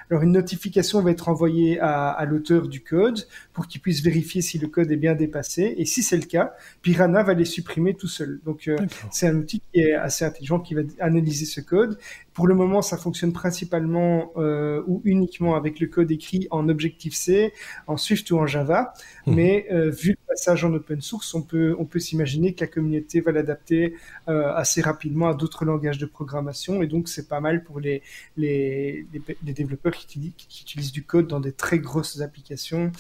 Alors une notification va être envoyée à, à l'auteur du code pour qu'il puisse vérifier si le code est bien dépassé et si c'est le cas, Piranha va les supprimer tout seul. Donc euh, c'est un outil qui est assez intelligent qui va analyser ce code pour le moment, ça fonctionne principalement euh, ou uniquement avec le code écrit en Objective-C, en Swift ou en Java. Mhm. Mais euh, vu le passage en open source, on peut, on peut s'imaginer que la communauté va l'adapter euh, assez rapidement à d'autres langages de programmation. Et donc, c'est pas mal pour les, les, les, développeurs qui utilisent, qui utilisent, du code dans des très grosses applications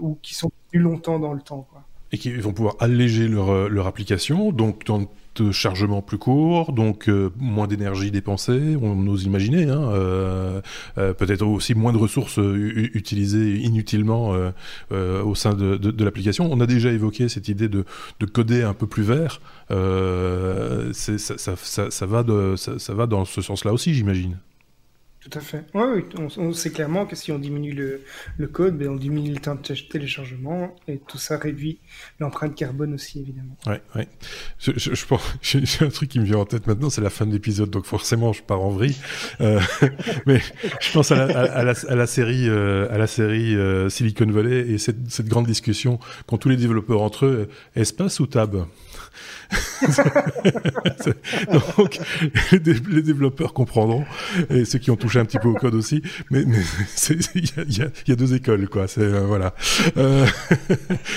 ou qui sont plus longtemps dans le temps. Quoi et qui vont pouvoir alléger leur, leur application, donc dans de chargement plus court, donc euh, moins d'énergie dépensée, on ose imaginer, hein, euh, euh, peut-être aussi moins de ressources utilisées inutilement au sein de, l'application. On a déjà évoqué cette idée de, de coder un peu plus vert. Ça va dans ce sens-là aussi, j'imagine. Tout à fait. Oui, on, sait clairement que si on diminue le, code, ben on diminue le temps de téléchargement et tout ça réduit l'empreinte carbone aussi, évidemment. Oui, oui. Je, pense, j'ai un truc qui me vient en tête maintenant, c'est la fin de l'épisode, donc forcément je pars en vrille. Euh, mais je pense à la, la, à la série, euh, série euh, Silicon Valley et cette, cette grande discussion qu'ont tous les développeurs entre eux, espace ou tab Donc, les, développeurs comprendront, et ceux qui ont touché un petit peu au code aussi, mais il y, a deux écoles, quoi. C'est euh, voilà. Euh,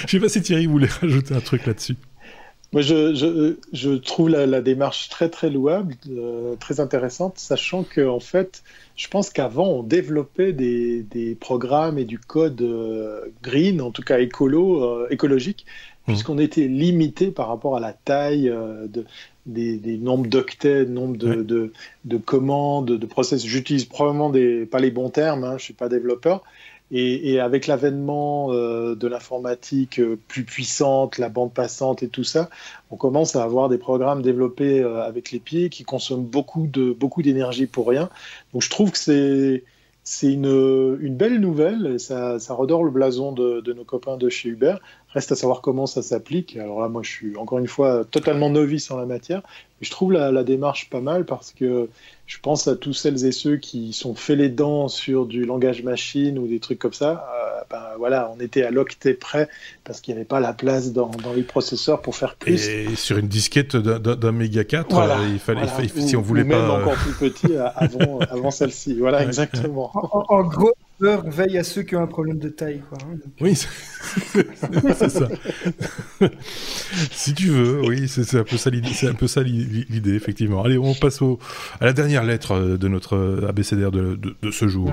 je sais pas si Thierry voulait rajouter un truc là-dessus. Moi, je, trouve la, démarche très très louable, euh, très intéressante, sachant que en fait, je pense qu'avant on développait des, programmes et du code green, en tout cas écolo, écologique. Puisqu'on était limité par rapport à la taille euh, de, des, des, nombres d'octets, nombre de, de, de, commandes, de process. J'utilise probablement des, pas les bons termes, hein, je ne suis pas développeur. Et, et avec l'avènement euh, de l'informatique euh, plus puissante, la bande passante et tout ça, on commence à avoir des programmes développés avec les pieds qui consomment beaucoup de beaucoup d'énergie pour rien. Donc je trouve que c'est c'est une, une, belle nouvelle et ça, redore le blason de, nos copains de chez Uber. Reste à savoir comment ça s'applique. Alors là, moi, je suis encore une fois totalement novice en la matière, mais je trouve la démarche pas mal parce que je pense à tous celles et ceux qui sont fait les dents sur du langage machine ou des trucs comme ça. Euh, ben, voilà, on était à l'octet près parce qu'il n'y avait pas la place dans, dans, les processeurs pour faire plus. Et sur une disquette d'un méga 4, euh, il fallait, si on voulait ou pas. Même encore plus petit avant, avant celle-ci. Voilà, exactement. En, en, gros, veille à ceux qui ont un problème de taille. Hein, Oui, c'est ça. si tu veux, oui, c'est un peu ça l'idée, effectivement. Allez, on passe au, à la dernière lettre euh, de notre abécédaire de, de, de ce jour.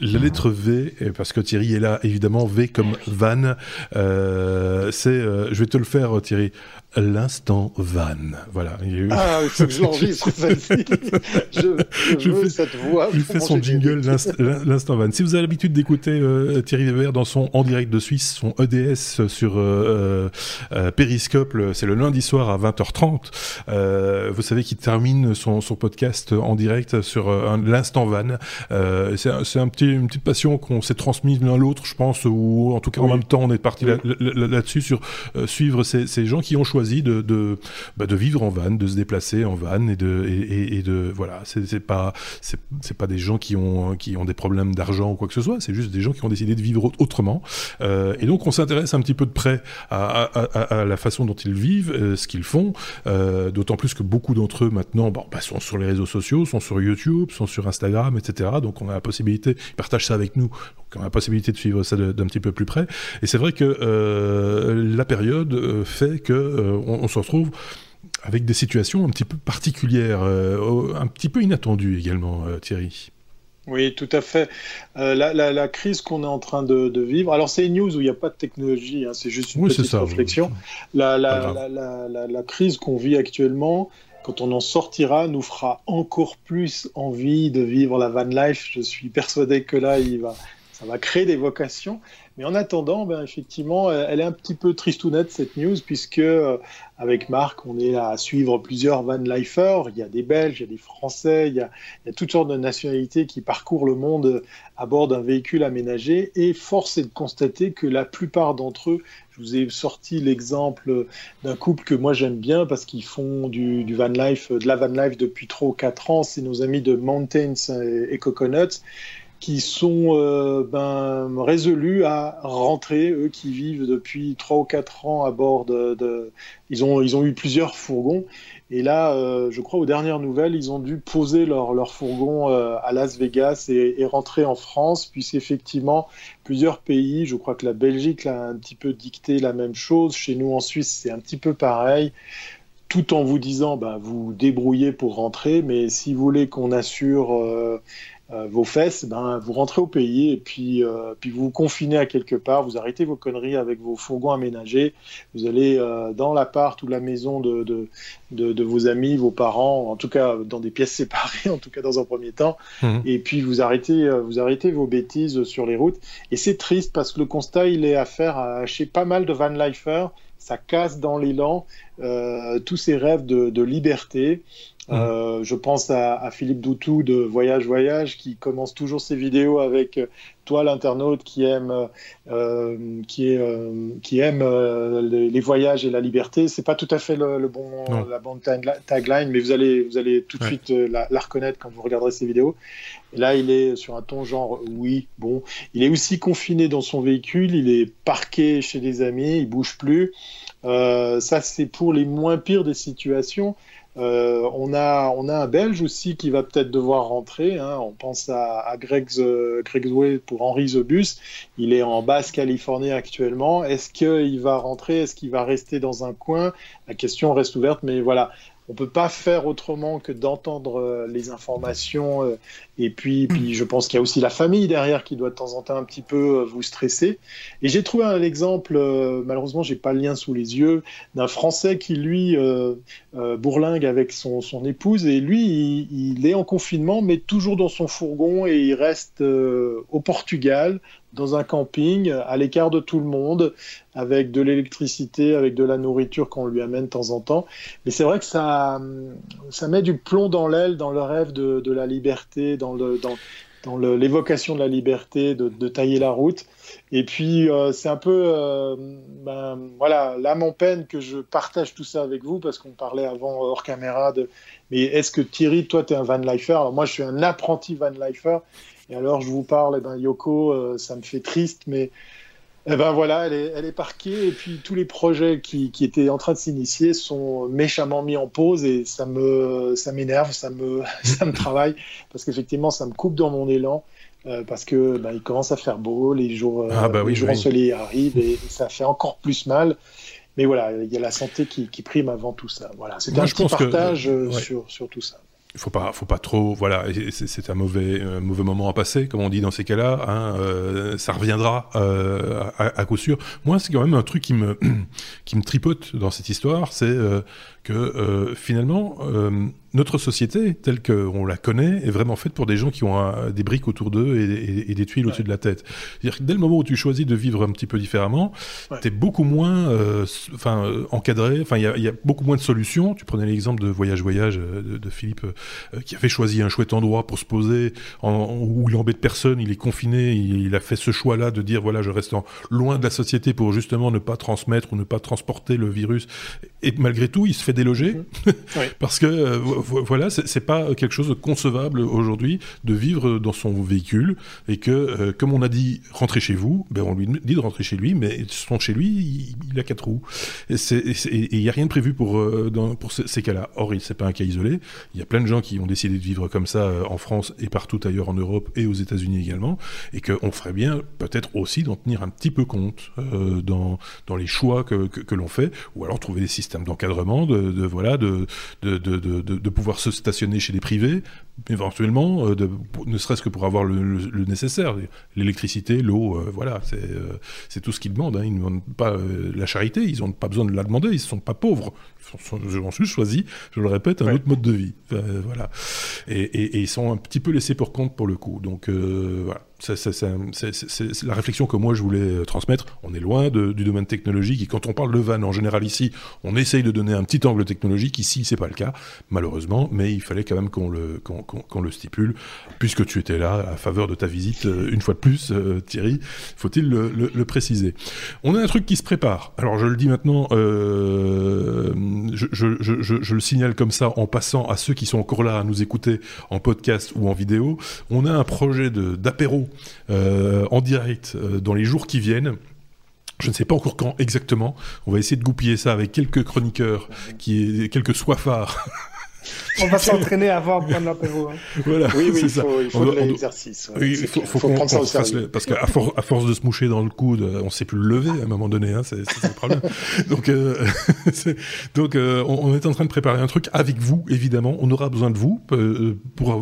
La lettre V, parce que Thierry est là, évidemment, V comme van. Euh, c'est, euh, je vais te le faire, Thierry. L'instant van. Voilà. Ah, il faut que je l'enregistre, je, je, veux cette voix. Il fait son jingle, l'instant van. Si vous avez l'habitude d'écouter euh, Thierry Weber dans son En direct de Suisse, son EDS sur Periscope, c'est le lundi soir à 20h30. vous savez qu'il termine son, son, podcast en direct sur l'instant van. c'est un, petit, une petite passion qu'on s'est transmise l'un l'autre, je pense, ou en tout cas en même temps on est parti là-dessus sur suivre ces, ces gens qui ont choisi de de, bah, de vivre en van, de se déplacer en van et de et, et de voilà, c'est pas c'est pas des gens qui ont qui ont des problèmes d'argent ou quoi que ce soit, c'est juste des gens qui ont décidé de vivre autrement. Euh, et donc on s'intéresse un petit peu de près à, à, à, à, la façon dont ils vivent, euh, ce qu'ils font. Euh, D'autant plus que beaucoup d'entre eux maintenant bon, bah, sont sur les réseaux sociaux, sont sur YouTube, sont sur Instagram, etc. Donc on a la possibilité, partagent ça avec nous, donc on a la possibilité de suivre ça d'un petit peu plus près. Et c'est vrai que euh, la période euh, fait que euh, on, se retrouve avec des situations un petit peu particulières, euh, un petit peu inattendues également, Thierry. Oui, tout à fait. Euh, la, crise qu'on est en train de, vivre, alors c'est une news où il n'y a pas de technologie, hein, c'est juste une petite réflexion. La, la, crise qu'on vit actuellement, quand on en sortira, nous fera encore plus envie de vivre la van life. Je suis persuadé que là, ça va créer des vocations. Mais en attendant, ben, effectivement, elle est un petit peu tristounette cette news, puisque euh, avec Marc, on est à suivre plusieurs van lifers. Il y a des Belges, il y a des Français, il y a, toutes sortes de nationalités qui parcourent le monde à bord d'un véhicule aménagé. Et force est de constater que la plupart d'entre eux, vous ai sorti l'exemple d'un couple que moi j'aime bien parce qu'ils font du, van life, de la van life depuis 3 ou 4 ans. C'est nos amis de Mountains et Coconuts qui sont euh, ben, résolus à rentrer, eux qui vivent depuis 3 ou 4 ans à bord de... Ils, ont, ils ont eu plusieurs fourgons, et là, euh, je crois aux dernières nouvelles, ils ont dû poser leur, leur fourgon euh, à Las Vegas et, rentrer en France, puisqu'effectivement, plusieurs pays, je crois que la Belgique a un petit peu dicté la même chose, chez nous en Suisse c'est un petit peu pareil, tout en vous disant, bah, vous débrouillez pour rentrer, mais si vous voulez qu'on assure euh, vos fesses, ben, vous rentrez au pays et puis, euh, puis vous vous confinez à quelque part, vous arrêtez vos conneries avec vos fourgons aménagés, vous allez euh, dans l'appart ou la maison de, de, de, vos amis, vos parents, en tout cas dans des pièces séparées, en tout cas dans un premier temps, mmh. et puis vous arrêtez, vous arrêtez vos bêtises sur les routes. Et c'est triste parce que le constat, il est à faire chez pas mal de van lifers, ça casse dans l'élan tous ces rêves de, de liberté. Euh, je pense à, Philippe Doutou de Voyage Voyage qui commence toujours ses vidéos avec euh, toi l'internaute qui aime euh, qui est qui aime les, voyages et la liberté. C'est pas tout à fait le, bon la bonne tagline, mais vous allez vous allez tout de suite la, reconnaître quand vous regarderez ses vidéos. Et là, il est sur un ton genre oui, bon, il est aussi confiné dans son véhicule, il est parqué chez des amis, il bouge plus. ça, c'est pour les moins pires des situations. Euh, on, a, on a un Belge aussi qui va peut-être devoir rentrer. Hein. On pense à, à Greg, pour Henri Zebus. Il est en Basse-Californie actuellement. Est-ce qu'il va rentrer? Est-ce qu'il va rester dans un coin? La question reste ouverte, mais voilà on peut pas faire autrement que d'entendre euh, les informations. Euh, et puis, puis je pense qu'il y a aussi la famille derrière qui doit de temps en temps un petit peu euh, vous stresser. Et j'ai trouvé un exemple, malheureusement, j'ai pas le lien sous les yeux, d'un Français qui, lui, bourlingue avec son, son, épouse. Et lui, il, il, est en confinement, mais toujours dans son fourgon et il reste au Portugal dans un camping, à l'écart de tout le monde, avec de l'électricité, avec de la nourriture qu'on lui amène de temps en temps. Mais c'est vrai que ça, ça met du plomb dans l'aile, dans le rêve de, la liberté, dans le, dans, dans l'évocation de la liberté, de, de, tailler la route. Et puis, euh, c'est un peu, euh, ben, voilà, l'âme en peine que je partage tout ça avec vous, parce qu'on parlait avant hors caméra de, mais est-ce que Thierry, toi, tu es un van lifer? Alors moi, je suis un apprenti van lifer. Et alors, je vous parle, eh ben, Yoko, euh, ça me fait triste, mais eh ben voilà, elle est, elle est parquée et puis tous les projets qui, qui étaient en train de s'initier sont méchamment mis en pause et ça me, ça m'énerve, ça me, ça me travaille parce qu'effectivement ça me coupe dans mon élan euh, parce que ben, il commence à faire beau, les jours, euh, ah bah les jours ensoleillés arrivent et, ça fait encore plus mal. Mais voilà, il y a la santé qui, qui prime avant tout ça. Voilà, c'est un petit partage sur, sur tout ça faut pas, faut pas trop, voilà, c'est un mauvais, mauvais moment à passer, comme on dit dans ces cas-là. Hein, euh, ça reviendra euh, à, à, coup sûr. Moi, c'est quand même un truc qui me, qui me tripote dans cette histoire, c'est euh, que euh, finalement, euh, notre société, telle qu'on la connaît, est vraiment faite pour des gens qui ont des briques autour d'eux et, des tuiles au-dessus de la tête. C'est-à-dire que dès le moment où tu choisis de vivre un petit peu différemment, tu es beaucoup moins euh, enfin, encadré, enfin, il y, a beaucoup moins de solutions. Tu prenais l'exemple de Voyage Voyage de, Philippe, qui avait choisi un chouette endroit pour se poser, en, où il embête personne, il est confiné, il, a fait ce choix-là de dire, voilà, je reste en, loin de la société pour justement ne pas transmettre ou ne pas transporter le virus. Et malgré tout, il se fait déloger mhm. parce que euh, voilà, c'est pas quelque chose de concevable aujourd'hui de vivre dans son véhicule et que, euh, comme on a dit, rentrer chez vous, ben on lui dit de rentrer chez lui, mais son chez lui, il, a quatre roues. Et il n'y a rien de prévu pour, euh, dans, pour ces, cas-là. Or, c'est pas un cas isolé. Il y a plein de gens qui ont décidé de vivre comme ça en France et partout ailleurs en Europe et aux États-Unis également, et qu'on ferait bien peut-être aussi d'en tenir un petit peu compte dans, dans les choix que, que, que l'on fait, ou alors trouver des systèmes d'encadrement, de de, de, pouvoir se stationner chez des privés, éventuellement, euh, ne serait-ce que pour avoir le, nécessaire, l'électricité, l'eau, euh, voilà, c'est c'est tout ce qu'ils demandent. Hein. Ils ne demandent pas la charité, ils n'ont pas besoin de la demander, ils ne sont pas pauvres. Ils ont juste choisi, je le répète, un autre mode de vie. voilà. Et, et, et, ils sont un petit peu laissés pour compte pour le coup. Donc voilà c'est la réflexion que moi je voulais euh, transmettre. On est loin du domaine technologique et quand on parle de van en général ici, on essaye de donner un petit angle technologique. Ici, c'est pas le cas, malheureusement, mais il fallait quand même qu'on le, qu'on le stipule, puisque tu étais là à faveur de ta visite euh, une fois de plus, euh, Thierry. Faut-il le, préciser On a un truc qui se prépare. Alors je le dis maintenant, euh, je, le signale comme ça en passant à ceux qui sont encore là à nous écouter en podcast ou en vidéo. On a un projet d'apéro en direct dans les jours qui viennent. Je ne sais pas encore quand exactement. On va essayer de goupiller ça avec quelques chroniqueurs, qui, quelques soifards on va s'entraîner avant de prendre l'apéro. Hein. Voilà, oui, oui, il faut, il faut de l'exercice. il faut, qu'on qu fasse parce qu'à à force de se moucher dans le coude, on ne sait plus le lever à un moment donné. Hein, c'est le problème. donc, euh, donc euh, on, est en train de préparer un truc avec vous, évidemment. On aura besoin de vous euh, pour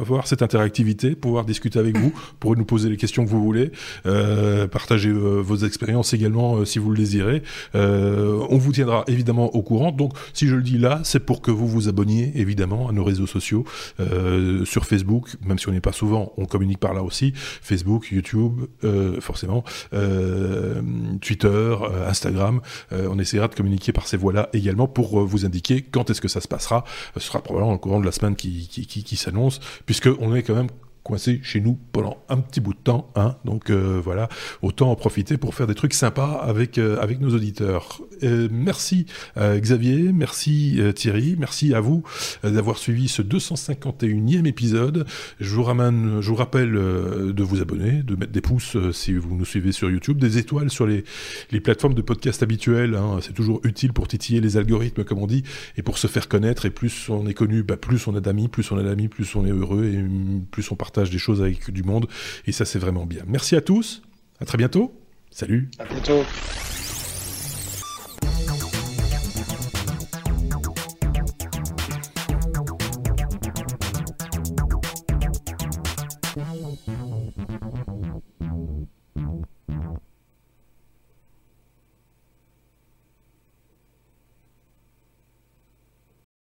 avoir cette interactivité, pouvoir discuter avec vous, pour nous poser les questions que vous voulez, euh, partager euh, vos expériences également euh, si vous le désirez. on vous tiendra évidemment au courant. Donc, si je le dis là, c'est pour que vous vous abonniez évidemment à nos réseaux sociaux euh, sur Facebook, même si on n'est pas souvent, on communique par là aussi. Facebook, YouTube, euh, forcément, euh, Twitter, Instagram. on essaiera de communiquer par ces voies-là également pour vous indiquer quand est-ce que ça se passera. Ce sera probablement au courant de la semaine qui, qui, qui, qui s'annonce, puisque on est quand même coincé chez nous pendant un petit bout de temps. Hein. Donc euh, voilà, autant en profiter pour faire des trucs sympas avec, euh, avec nos auditeurs. Euh, merci Xavier, merci Thierry, merci à vous d'avoir suivi ce 251e épisode. Je vous, rappelle de vous abonner, de mettre des pouces si vous nous suivez sur YouTube, des étoiles sur les, les plateformes de podcast habituelles. Hein. C'est toujours utile pour titiller les algorithmes, comme on dit, et pour se faire connaître. Et plus on est connu, bah, plus on a d'amis, plus on a d'amis, plus on est heureux et plus on des choses avec du monde. Et ça, c'est vraiment bien. Merci à tous. À très bientôt. Salut. À bientôt.